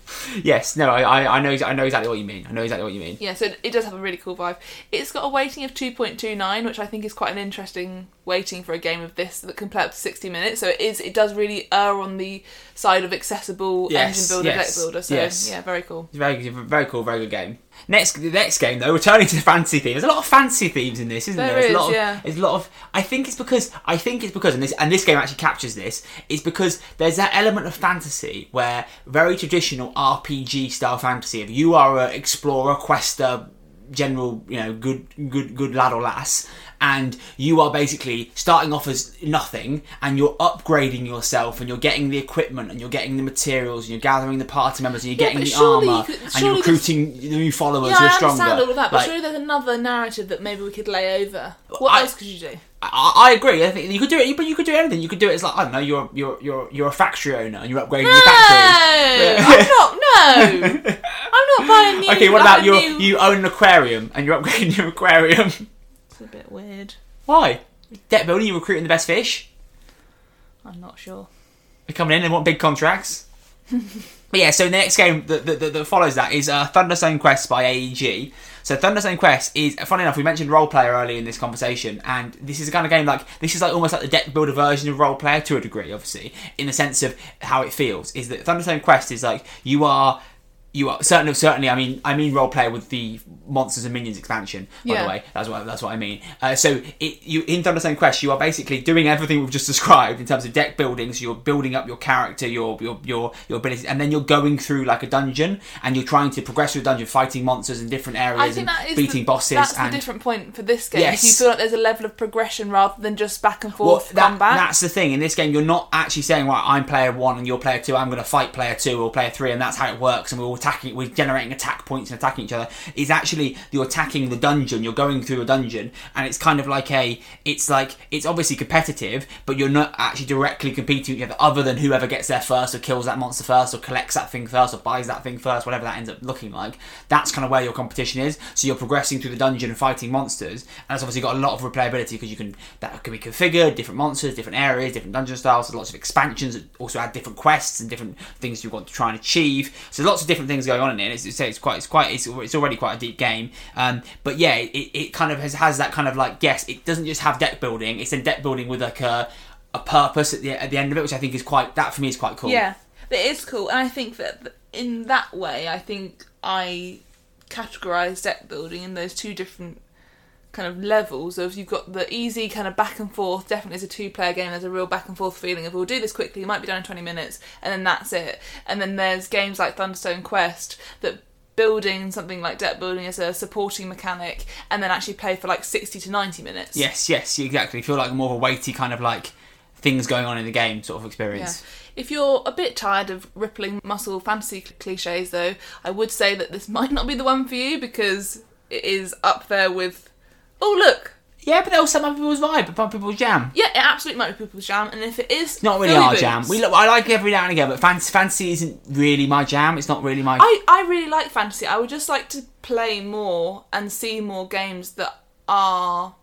Yes, no, I, I, I know I know exactly what you mean. I know exactly what you mean. Yeah, so it does have a really cool vibe. It's got a weighting of 2.29, which I think is quite an interesting weighting for a game of this that can play up to 60 minutes. So it is, it does really err on the side of accessible Yes, engine builder, yes, deck builder. So yes. yeah, very cool. It's very, very cool, very good game. Next, the next game though, returning to the fantasy theme. There's a lot of fantasy themes in this, isn't there? There There's a lot of, yeah. There's a lot of. I think it's because I think it's because, and this and this game actually captures this. It's because there's that element of fantasy where very traditional RPG style fantasy. If you are an explorer, quester, general, you know, good, good, good lad or lass, and you are basically starting off as nothing, and you're upgrading yourself, and you're getting the equipment, and you're getting the materials, and you're gathering the party members, and you're Yeah, getting the surely you armor, could- and you're recruiting new followers Yeah, who I are stronger. understand all of that, but Like, surely there's another narrative that maybe we could lay over. What I- else could you do? I, I agree. I think you could do it, but you could do anything. You could do it as like I don't know. You're you're you're you're a factory owner, and you're upgrading your factory. No, I'm not. No, I'm not buying new. Okay, what about you? You own an aquarium, and you're upgrading your aquarium. A bit weird. Why? Debt building. You're recruiting the best fish. I'm not sure. They're coming in. They want big contracts. but yeah, so the next game that, that, that, that follows that is uh, Thunderstone Quest by AEG. So Thunderstone Quest is, funny enough, we mentioned Roll Player earlier in this conversation, and this is a kind of game like this is like almost like the deck builder version of Roll Player to a degree, obviously, in the sense of how it feels. Is that Thunderstone Quest is like you are. You are certainly, certainly. I mean, I mean role play with the monsters and minions expansion. By Yeah. the way, that's what that's what I mean. Uh, so, it, you in Thunderstone Quest, you are basically doing everything we've just described in terms of deck building. So you're building up your character, your your your your abilities, and then you're going through like a dungeon, and you're trying to progress through the dungeon, fighting monsters in different areas and beating the, bosses. That's and the different point for this game. Yes. You feel like there's a level of progression rather than just back and Well, forth that- combat. that's the thing. In this game, you're not actually saying, right, I'm player one and you're player two, I'm going to fight player two or player three, and that's how it works, and we're all attacking, we're generating attack points and attacking each other. Is actually, you're attacking the dungeon, you're going through a dungeon, and it's kind of like a, it's like, it's obviously competitive, but you're not actually directly competing with each other, other than whoever gets there first, or kills that monster first, or collects that thing first, or buys that thing first, whatever that ends up looking like. That's kind of where your competition is. So you're progressing through the dungeon and fighting monsters, and it's obviously got a lot of replayability because you can, that can be configured, different monsters, different areas, different dungeon styles, lots of expansions that also add different quests and different things you want to try and achieve. So lots of different things going on in it. It's, it's, it's quite, it's quite, it's, it's already quite a deep game. Um, but yeah, it, it kind of has, has that kind of like, yes, it doesn't just have deck building, it's in deck building with like a, a purpose at the, at the end of it, which I think is quite, that for me is quite cool. Yeah, but it is cool, and I think that in that way, I think I categorise deck building in those two different kind of levels of you've got the easy kind of back and forth definitely as a two player game there's a real back and forth feeling of we'll do this quickly it might be done in 20 minutes and then that's it and then there's games like thunderstone quest that building something like deck building as a supporting mechanic and then actually play for like 60 to 90 minutes Yes, yes, exactly. You feel like more of a weighty kind of like things going on in the game sort of Yeah. experience. If you're a bit tired of rippling muscle fantasy cl- cliches, though, I would say that this might not be the one for you because it is up there with. Oh, look! Yeah, but also some people's vibe, but some people's jam. Yeah, it absolutely might be people's jam, and if it is. Not really our boots. jam. We lo- I like it every now and again, but fantasy, fantasy isn't really my jam. It's not really my. I, I really like fantasy. I would just like to play more and see more games that are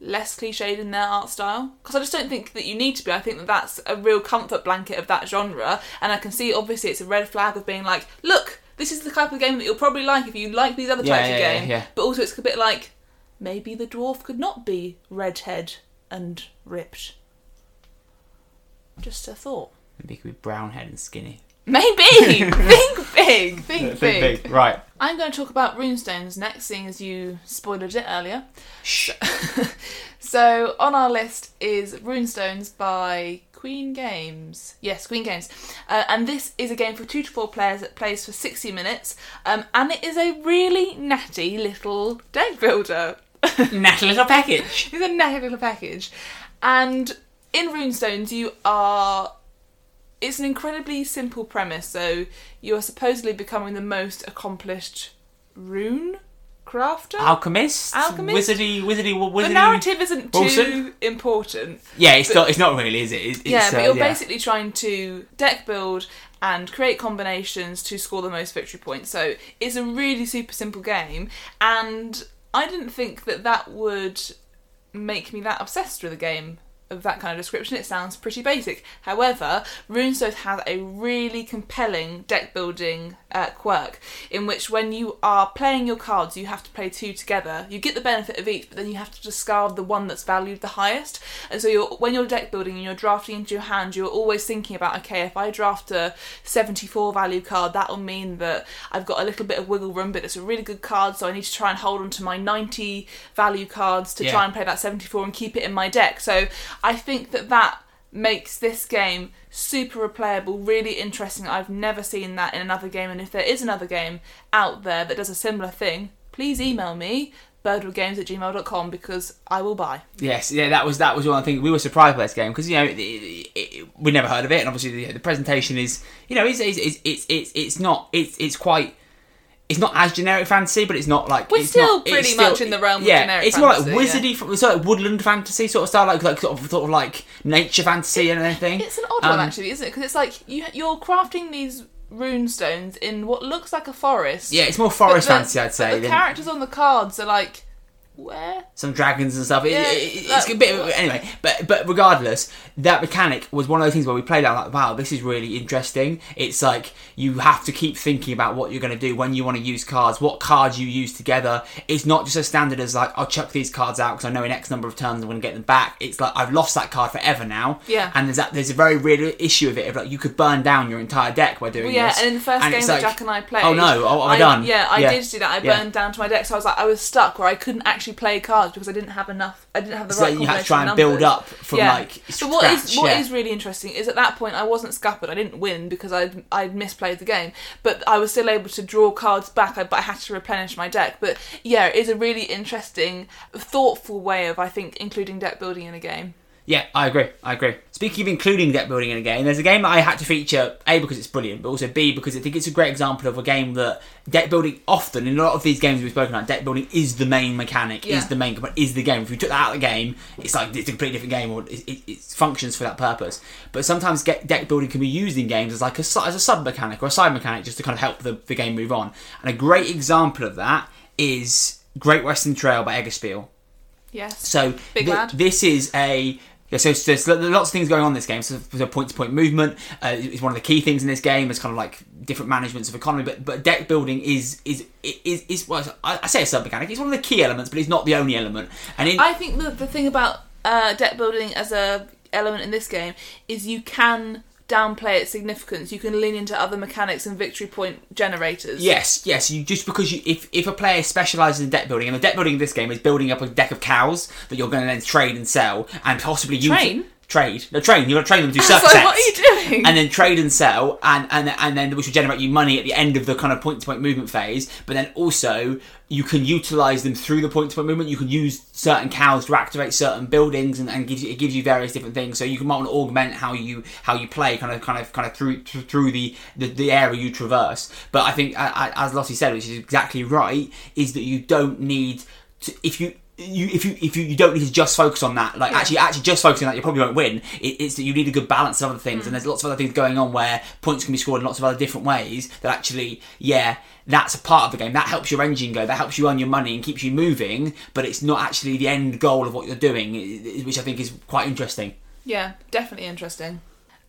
less cliched in their art style because I just don't think that you need to be. I think that that's a real comfort blanket of that genre, and I can see obviously it's a red flag of being like, look, this is the type of game that you'll probably like if you like these other Yeah, types yeah, of yeah, game. yeah. But also it's a bit like maybe the dwarf could not be redhead and ripped. Just a thought. Maybe it could be brown head and skinny. Maybe think big, think big. Right. I'm going to talk about runestones next, seeing as you spoiled it earlier. Shh. So on our list is Runestones by Queen Games. Yes, Queen Games, uh, and this is a game for two to four players that plays for 60 minutes, um, and it is a really natty little deck builder. Natty little package. It's a natty little package, and in Runestones you are. It's an incredibly simple premise. So you are supposedly becoming the most accomplished rune crafter. Alchemist. Alchemist? Wizardy, wizardy, wizardy. the narrative isn't too Wilson? important. Yeah, it's not. It's not really, is it? It's, Yeah, it's, but uh, you're yeah. basically trying to deck build and create combinations to score the most victory points. So it's a really super simple game, and I didn't think that that would make me that obsessed with a game that kind of description. It sounds pretty basic. However, Runestone has a really compelling deck building uh, quirk in which when you are playing your cards, you have to play two together. You get the benefit of each, but then you have to discard the one that's valued the highest. And so you're, when you're deck building and you're drafting into your hand, you're always thinking about okay, if I draft a 74 value card, that will mean that I've got a little bit of wiggle room, but it's a really good card, so I need to try and hold on to my 90 value cards to Yeah. try and play that 74 and keep it in my deck. So I think that that makes this game super replayable, really interesting. I've never seen that in another game, and if there is another game out there that does a similar thing, please email me birdwoodgames at gmail.com because I will buy. Yes, yeah, that was that was one thing we were surprised by this game because you know it, it, it, we never heard of it, and obviously the, the presentation is you know it's it's it's it's, it's, it's not it's it's quite. It's not as generic fantasy, but it's not like We're it's still not, it's pretty still- much in the realm of yeah, generic it's more like fantasy, wizardy, f it's like woodland fantasy sort of style, like like sort of, sort of like nature fantasy and everything. It's an odd one Um, actually, isn't it? Because it's like you you're crafting these rune stones in what looks like a forest. Yeah, it's more forest the- fantasy, I'd say. The than- characters on the cards are like where? some dragons and stuff. Yeah, it- it's that- a bit of, anyway, but but regardless, that mechanic was one of those things where we played out like, wow, this is really interesting. It's like you have to keep thinking about what you're going to do when you want to use cards, what cards you use together. It's not just as standard as like I'll chuck these cards out because I know in X number of turns I'm going to get them back. It's like I've lost that card forever now. Yeah. and there's that there's a very real issue of it of like you could burn down your entire deck by doing Well, yeah, this. and in the first game that like, Jack and I played, Oh no, oh, am I, I done? Yeah, I Yeah. did do that. I Yeah. burned down to my deck, so I was like, I was stuck where I couldn't actually play cards because I didn't have enough. I didn't have the So right. then you had to try and build up from yeah. like So what is scratch, what yeah. is really interesting is at that point I wasn't scuppered. I didn't win because I'd I'd misplayed the game, but I was still able to draw cards back. I, but I had to replenish my deck. But yeah, it is a really interesting, thoughtful way of I think including deck building in a game. Yeah, I agree. I agree. Speaking of including deck building in a game, there's a game that I had to feature A because it's brilliant, but also B because I think it's a great example of a game that deck building often in a lot of these games we've spoken about, deck building is the main mechanic, Yeah. is the main component, is the game. If you took that out of the game, it's like it's a completely different game, or it, it, it functions for that purpose. But sometimes get, deck building can be used in games as like a as a sub mechanic or a side mechanic just to kind of help the, the game move on. And a great example of that is Great Western Trail by Eggertspiele. Yes. So lad. this is a yeah, so so there's lots of things going on in this game. So, so point-to-point movement uh, is one of the key things in this game. It's kind of like different managements of economy, but but deck building is is is is well, I I say a sub mechanic. It's one of the key elements, but it's not the only element. And in, I think the, the thing about uh, deck building as a element in this game is you can downplay its significance, you can lean into other mechanics and victory point generators. Yes, yes. You just because you if if a player specialises in deck building, and the deck building in this game is building up a deck of cows that you're going to then trade and sell, and possibly use Train? Trade. No, train. You're going to train them to do So circus what are you doing? and then trade and sell, and, and and then which will generate you money at the end of the kind of point to point movement phase. But then also you can utilize them through the point to point movement. You can use certain cows to activate certain buildings, and, and gives you, it gives you various different things. So you can might want to augment how you how you play, kind of kind of kind of through through the the, the area you traverse. But I think, as Lottie said, which is exactly right, is that you don't need to if you you if you if you, you don't need to just focus on that like actually actually just focusing on that you probably won't win. It, it's that you need a good balance of other things hmm. and there's lots of other things going on where points can be scored in lots of other different ways that actually yeah that's a part of the game. That helps your engine go that helps you earn your money and keeps you moving but it's not actually the end goal of what you're doing which i think is quite interesting. Yeah, definitely interesting.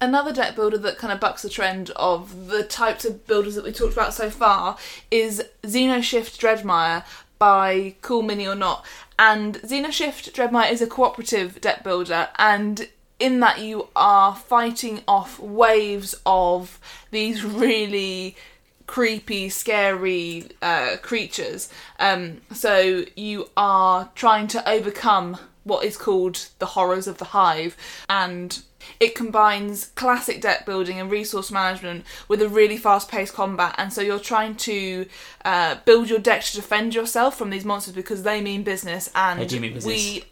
Another deck builder that kind of bucks the trend of the types of builders that we talked about so far is Xenoshift Dreadmire by Cool Mini or Not. And Xenoshift Dreadmire is a cooperative deck builder, and in that you are fighting off waves of these really creepy, scary uh, creatures. Um, so you are trying to overcome what is called the horrors of the hive, and it combines classic deck building and resource management with a really fast-paced combat. And so you're trying to uh, build your deck to defend yourself from these monsters because they mean business, and mean business. we,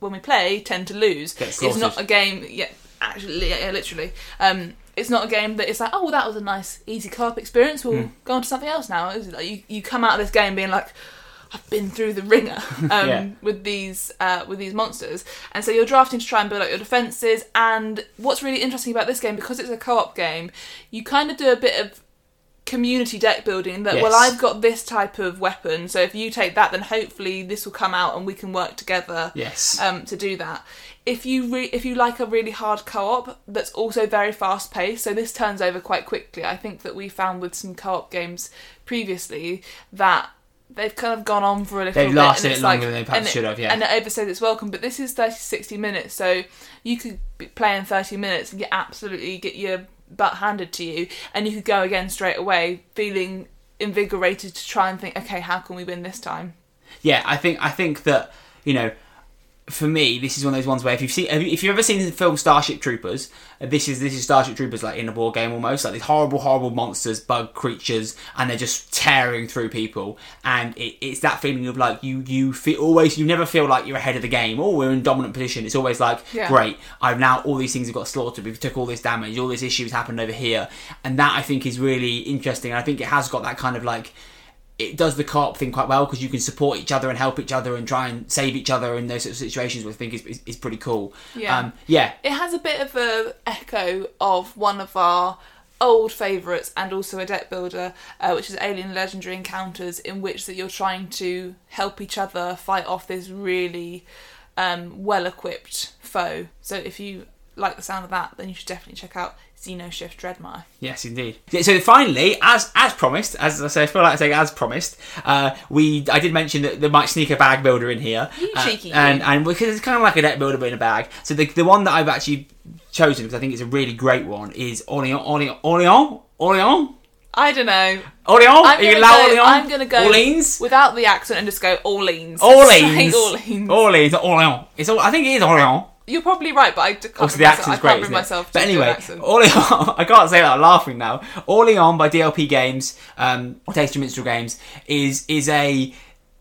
when we play, tend to lose. It's not a game. Yeah, actually, yeah, literally. Um, it's not a game that it's like, oh, well, that was a nice, easy co-op experience. We'll Hmm. go on to something else now. Like you, you come out of this game being like, I've been through the ringer um, Yeah. with these uh, with these monsters, and so you're drafting to try and build up your defenses. And what's really interesting about this game, because it's a co-op game, you kind of do a bit of community deck building that well i've got this type of weapon so if you take that then hopefully this will come out and we can work together yes um, to do that. If you re- if you like a really hard co-op that's also very fast paced, so this turns over quite quickly. I think that we found with some co-op games previously that they've kind of gone on for a little They've bit. lasted and it's it longer like- than they perhaps should have, yeah. And it overstays its welcome. But this is 30 60 minutes, so you could be playing 30 minutes and get absolutely get your butt handed to you, and you could go again straight away, feeling invigorated to try and think, okay, how can we win this time? yeah, I think I think that you know, for me, this is one of those ones where if you've seen, if you've ever seen the film Starship Troopers, uh, this is this is Starship Troopers like in a war game almost, like these horrible, horrible monsters, bug creatures, and they're just tearing through people, and it, it's that feeling of like you you feel always you never feel like you're ahead of the game. Oh, we're in dominant position. It's always like Yeah. great. I've now all these things have got slaughtered. We've took all this damage. All this issues happened over here, and that I think is really interesting. And I think it has got that kind of like it does the co-op thing quite well because you can support each other and help each other and try and save each other in those sort of situations, which I think is, is, is pretty cool. Yeah. um, yeah, It has a bit of a echo of one of our old favourites and also a deck builder, uh, which is Alien Legendary Encounters, in which that you're trying to help each other fight off this really um, well-equipped foe. So if you like the sound of that, then you should definitely check out Xenoshift Dreadmire. Yes, indeed. Yeah, So finally, as as promised, as I say, I feel like saying as promised, uh, we I did mention that there might sneak a bag builder in here, You uh, cheeky and and because it's kind of like a deck builder but in a bag. So the the one that I've actually chosen because I think it's a really great one is Orleans Orleans Orleans Orleans I don't know. Orleans. I'm Are you gonna allow go- Orleans? I'm gonna go Orleans. Without the accent and just go Orleans. Orleans. Say Orleans. Orleans. Orleans. It's all, I think it is Orleans. You're probably right, but I can't Also, the myself, accent's can't great, isn't it? myself But to do an anyway, accent. Orleans, I can't say that. I'm laughing now. Orleans by DLP Games, um, Tasty Minstrel Games, is is a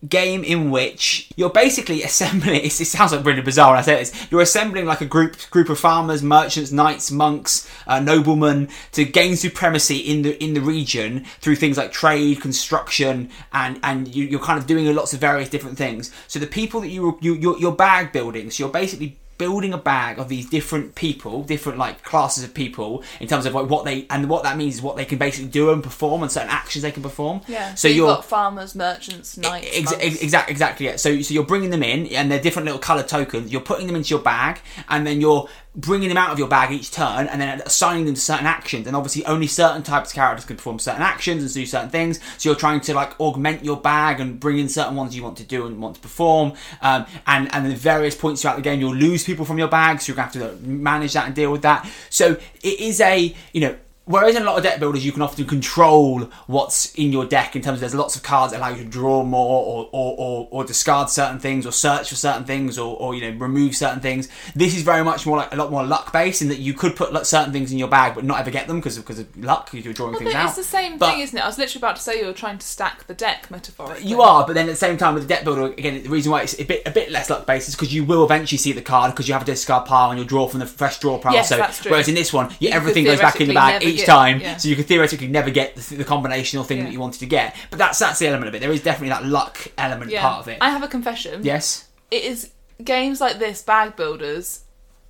game in which you're basically assembling. It sounds like really bizarre when I say this. You're assembling like a group group of farmers, merchants, knights, monks, uh, noblemen to gain supremacy in the in the region through things like trade, construction, and and you, you're kind of doing lots of various different things. So the people that you you you're, you're bag building. So you're basically building a bag of these different people, different like classes of people in terms of like what they and what that means is what they can basically do and perform and certain actions they can perform. Yeah. So, you've you're got farmers, merchants, knights. Ex- ex- exact, exactly. Yeah. So, so you're bringing them in, and they're different little coloured tokens. You're putting them into your bag, and then you're bringing them out of your bag each turn and then assigning them to certain actions. And obviously, only certain types of characters can perform certain actions and do certain things. So you're trying to like augment your bag and bring in certain ones you want to do and want to perform. Um, and and at various points throughout the game, you'll lose people from your bag, so you're to have to manage that and deal with that. So it is a you know Whereas in a lot of deck builders, you can often control what's in your deck in terms of there's lots of cards that allow you to draw more or, or, or, or discard certain things or search for certain things or, or, you know, remove certain things. This is very much more like a lot more luck based in that you could put certain things in your bag but not ever get them because of, because of luck because you're drawing Well, things but out. it's the same But- thing, isn't it? I was literally about to say you were trying to stack the deck metaphorically. You are, but then at the same time with the deck builder, again, the reason why it's a bit a bit less luck based is because you will eventually see the card because you have a discard pile and you'll draw from the fresh draw pile. Yes, so that's true. whereas in this one, you, You everything goes back in the bag theoretically each time, yeah. so you could theoretically never get the, the combinational thing Yeah. that you wanted to get. But that's that's the element of it. There is definitely that luck element Yeah. part of it. I have a confession. yes. It is games like this, bag builders.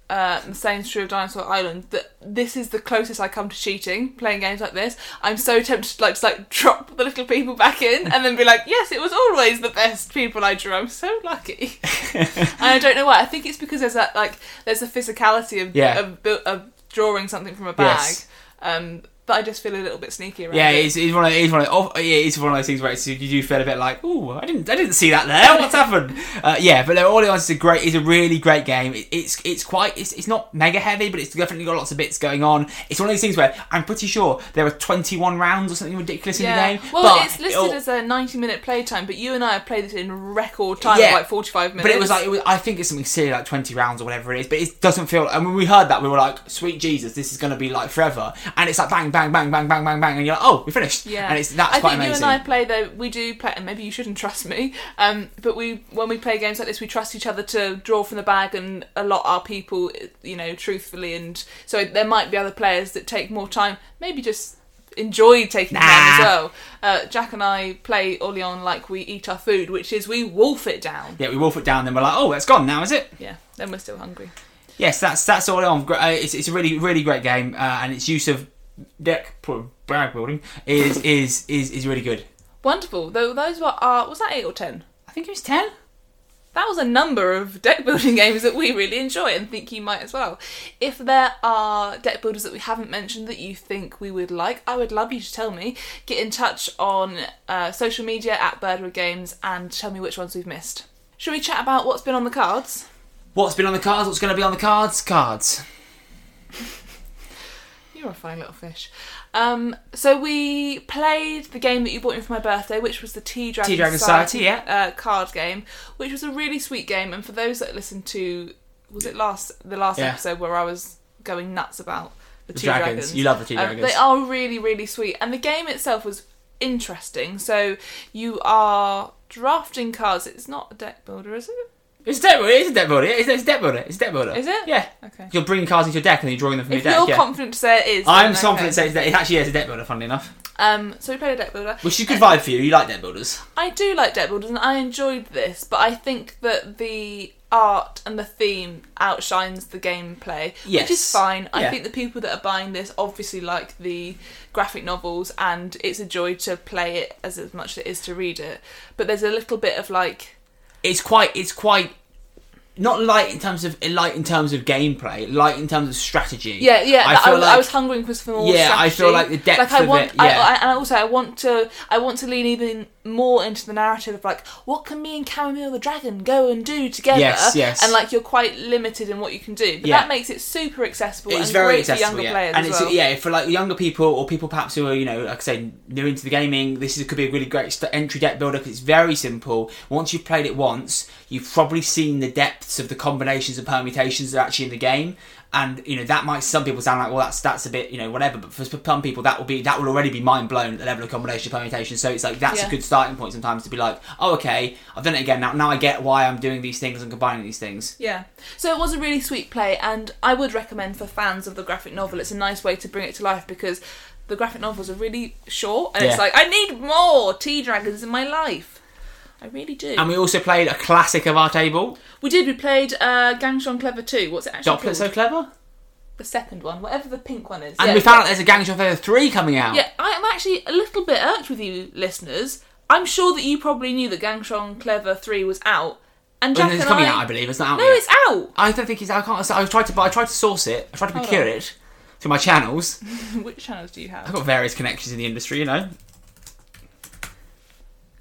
Uh, the same is true of Dinosaur Island. That this is the closest I come to cheating playing games like this. I'm so tempted to like just like drop the little people back in and then be like, yes, it was always the best people I drew. I'm so lucky. and I don't know why. I think it's because there's that like there's a physicality of Yeah. of, bu- of drawing something from a bag. Yes. Um, but I just feel a little bit sneaky around Yeah, it. it's, it's one of it's one of oh, yeah, it's one of those things where it's, you do feel a bit like, oh, I didn't I didn't see that there. What's happened? Uh, yeah, but all in all, it's a great, it's a really great game. It, it's it's quite it's, it's not mega heavy, but it's definitely got lots of bits going on. It's one of those things where I'm pretty sure there are 21 rounds or something ridiculous in the game. Well, but it's listed as a 90 minute playtime, but you and I have played this in record time Yeah. like 45 minutes. But it was like it was, I think it's something silly like twenty rounds or whatever it is. But it doesn't feel. And when we heard that, we were like, "Sweet Jesus, this is going to be like forever." And it's like bang, bang, bang, bang, bang, bang, bang, bang, and you're like, "Oh, we finished." Yeah, And it's that's I quite think amazing. you and I play though. We do play, and maybe you shouldn't trust me. Um, but we when we play games like this, we trust each other to draw from the bag and allot our people, you know, truthfully. And so there might be other players that take more time. Maybe just enjoy taking time as well. Uh, Jack and I play Orleans like we eat our food, which is we wolf it down. yeah, we wolf it down. Then we're like, "Oh, it's gone now, is it?" Yeah, then we're still hungry. Yes, that's that's all on. Uh, It's, it's a really really great game, uh, and its use of deck bag building is is is is really good. Wonderful. Though those were uh, was that eight or ten? I think it was ten. That was a number of deck building games that we really enjoy and think you might as well. If there are deck builders that we haven't mentioned that you think we would like, I would love you to tell me. Get in touch on uh, social media at Birdwood Games and tell me which ones we've missed. Shall we chat about what's been on the cards? What's been on the cards? What's going to be on the cards? Cards. You're a fine little fish. Um, so we played the game that you bought me for my birthday, which was the Tea Dragon, Tea Dragon Society, yeah. uh, card game, which was a really sweet game. And for those that listened to, was it last the last Yeah. episode where I was going nuts about the, The Tea dragons. Dragons? You love the Tea Um, Dragons. they are really really sweet, and the game itself was interesting. So you are drafting cards. It's not a deck builder, is it? It's a deck builder. It's a deck builder. It's, it's a deck builder. It's a deck builder. Is it? Yeah. Okay. You're bringing cards into your deck and then you're drawing them from If your you're deck. Yeah. confident to say it is, I'm then confident okay. say that it actually is a deck builder. Funnily enough, Um, so we played a deck builder. which is a good vibe for you. You like deck builders. I do like deck builders and I enjoyed this, but I think that the art and the theme outshines the gameplay, Yes. which is fine. I Yeah. think the people that are buying this obviously like the graphic novels and it's a joy to play it as, as much as it is to read it. But there's a little bit of like It's quite. It's quite. Not light in terms of light in terms of gameplay, light in terms of strategy. Yeah, yeah. I I, was, I like- was hungering for some more. Yeah, I feel like the depth Like I of want, it, yeah. I, I, and also I want to, I want to lean even more into the narrative of like, what can me and Chamomile the dragon go and do together? Yes, yes. And like, you're quite limited in what you can do, but Yeah. that makes it super accessible It's and very great accessible, for younger yeah. players and it's well. yeah for like younger people or people perhaps who are you know like I say new into the gaming. This is, could be a really great st- entry deck builder because it's very simple. Once you've played it once, you've probably seen the depths of the combinations and permutations that are actually in the game. And you know that might some people sound like well that's that's a bit you know whatever, but for some people that will be that will already be mind blown at the level of combination permutation. So it's like that's Yeah. a good starting point sometimes to be like oh okay I've done it again now now I get why I'm doing these things and combining these things. Yeah. So it was a really sweet play, and I would recommend for fans of the graphic novel. It's a nice way to bring it to life because the graphic novels are really short, and Yeah. it's like I need more tea dragons in my life. I really do. And we also played a classic of our table, we did. We played uh, Ganz Schön Clever Two. What's it actually called? So Clever. the second one, whatever the pink one is. And Yeah, we found out there's a Gang of Feather 3 coming out. Yeah, I am actually a little bit irked with you, listeners. I'm sure that you probably knew that Ganz Schön Clever 3 was out, And When Jack it's coming I- out, I believe it's not out No, yet. it's out. I don't think it's. Out. I can't. I tried to. I tried to source it. I tried to Hold procure on. it through my channels. Which channels do you have? I've got various connections in the industry. You know.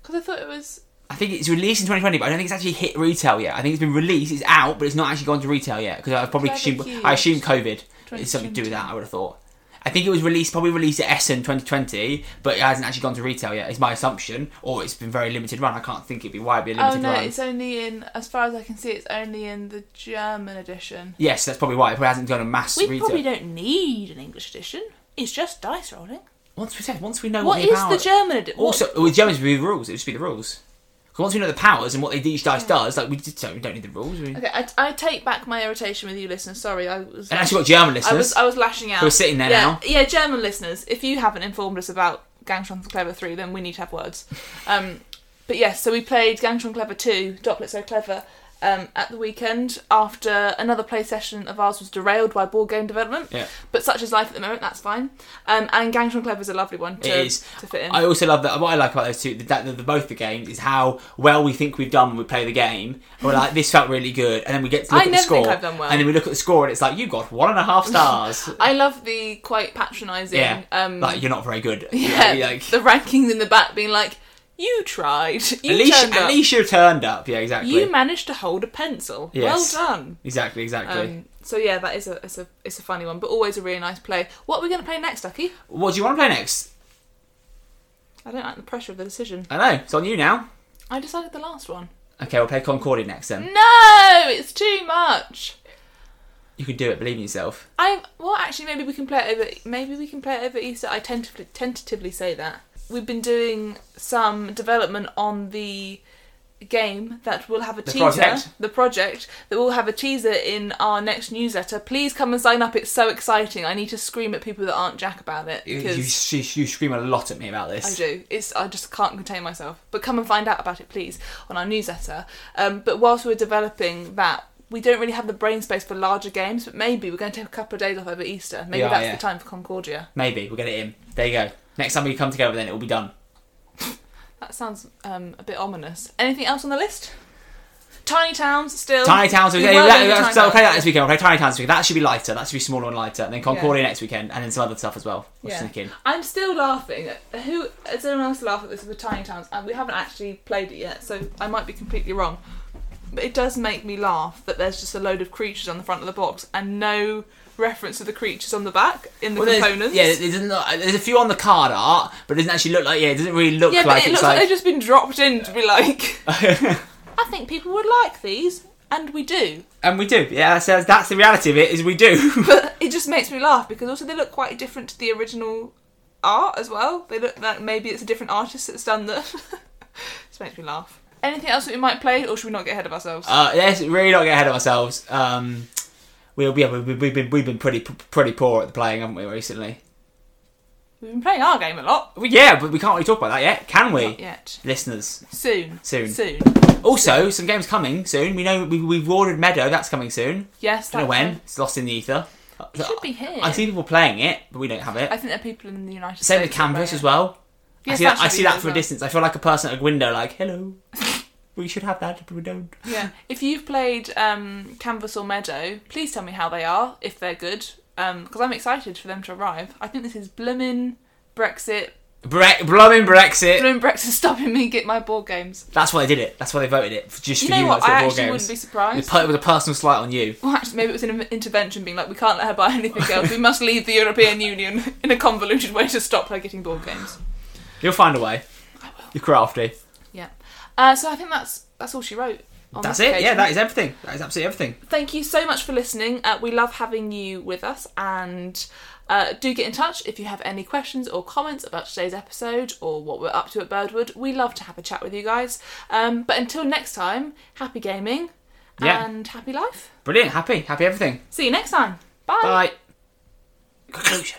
Because I thought it was. I think it's released in 2020, but I don't think it's actually hit retail yet. I think it's been released, it's out, but it's not actually gone to retail yet because I probably Clever assume, Cubes. I assume COVID is something to do with that. I would have thought. I think it was released, probably released at Essen 2020, but it hasn't actually gone to retail yet. Is my assumption, or it's been very limited run. I can't think it'd be why it'd be a Oh limited no, run. it's only in. As far as I can see, it's only in the German edition. Yes, that's probably why it probably hasn't gone to mass retail. We retail. probably don't need an English edition. It's just dice rolling. Once we said, once we know What what, is power, the German edition? Also, with Germans, would be the rules. It would just be the rules. Because once we know the powers and what they, each dice does, like we, just don't, we don't need the rules. We, Okay, I, I take back my irritation with you listeners. Sorry, I was. and actually, got German I listeners. was I was lashing out. who are sitting there yeah, now. Yeah, German listeners, if you haven't informed us about Ganz Schön Clever 3, then we need to have words. Um, but yes, so we played Ganz Schön Clever 2, Doppelt So Clever, um, at the weekend after another play session of ours was derailed by board game development. Yeah. But such is life at the moment, that's fine. Um, and Ganz Schön Clever is a lovely one to, It is. to fit in. I also love that. What I like about those two, that the, the, both the games, is how well we think we've done when we play the game. We're like, this felt really good, and then we get to look I at the never score, think I've done well. and then we look at the score, and it's like you got one and a half stars. I love the quite patronising. yeah, um, like you're not very good. yeah, Like, like, the rankings in the back being like, you tried, you at least, turned at up, least you turned up. Yeah, exactly. you managed to hold a pencil. Yes. Well done. exactly, exactly. Um, so yeah, that is a it's a it's a funny one, but always a really nice play. What are we going to play next, Ducky? what do you want to play next? I don't like the pressure of the decision. I know it's on you now. I decided the last one. Okay, we'll play Concordia next then. No, it's too much. You can do it. Believe in yourself. I well, actually, maybe we can play it over. Maybe we can play it over Easter. I tentatively tentatively say that we've been doing some development on the game that will have a The teaser. project. The project that will have a teaser in our next newsletter. Please come and sign up. It's so exciting. I need to scream at people that aren't Jack about it You, because. you, you scream a lot at me about this. I do. It's I just can't contain myself. But come and find out about it, please, on our newsletter. Um, but whilst we're developing that, we don't really have the brain space for larger games. But maybe we're going to take a couple of days off over Easter. Maybe that's yeah. the time for Concordia. Maybe we'll get it in. There you go. Next time we come together, then it will be done. That sounds um, a bit ominous. Anything else on the list? Tiny towns still. Tiny Towns. We that- doing that's- Tiny so we'll play that this weekend. We'll play Tiny Towns this weekend. That should be lighter. That should be smaller and lighter. And then Concordia next weekend, and then some other stuff as well. Yeah. thinking. I'm still laughing. at- Who does anyone else laugh at this with Tiny Towns? And we haven't actually played it yet, so I might be completely wrong. But it does make me laugh that there's just a load of creatures on the front of the box and no reference to the creatures on the back in the Well, there's- components. yeah, there's, not, there's a few on the card art, but it doesn't actually look like. Yeah, it doesn't really look Yeah, like but it it's looks like... like. they've just been dropped in to be like, I think people would like these, and we do. and we do. Yeah, so that's the reality of it. Is we do. But it just makes me laugh because also they look quite different to the original art as well. They look like maybe it's a different artist that's done the. just makes me laugh. Anything else that we might play, or should we not get ahead of ourselves? uh, let's really not get ahead of ourselves. Um, we'll yeah, we, we've been we've been pretty pretty poor at the playing, haven't we, recently? We've been playing our game a lot. Well, yeah, but we can't really talk about that yet, can we, Not yet. listeners? Soon. Soon. Soon. Also, some games coming soon. We know we, we've ordered Meadow. That's coming soon. Yes. don't know when. it. It's lost in the ether. It should be here. I see people playing it, but we don't have it. I think there are people in the United Same States. with that Canvas as well. I Yes, see that, should I see that from a distance. I feel like a person at a window, like, hello. we should have that, but we don't. Yeah. If you've played um, Canvas or Meadow, please tell me how they are, if they're good, because I'm excited for them to arrive. I think this is blooming Brexit. Bre- blooming Brexit. Blooming Brexit stopping me get my board games. That's why they did it. That's why they voted it. Just You for know you what? I get board actually games. wouldn't be surprised. It surprised. was a personal slight on you. Well, actually, maybe it was an intervention being like, we can't let her buy anything else. We must leave the European Union in a convoluted way to stop her getting board games. You'll find a way. I will. You're crafty. Uh, so I think that's that's all she wrote. That's it. Yeah, that is everything. That is absolutely everything. Thank you so much for listening. Uh, we love having you with us, and uh, do get in touch if you have any questions or comments about today's episode or what we're up to at Birdwood. We love to have a chat with you guys. Um, but until next time, happy gaming Yeah. and happy life. Brilliant. Happy. Happy everything. See you next time. Bye. Bye. Conclusion.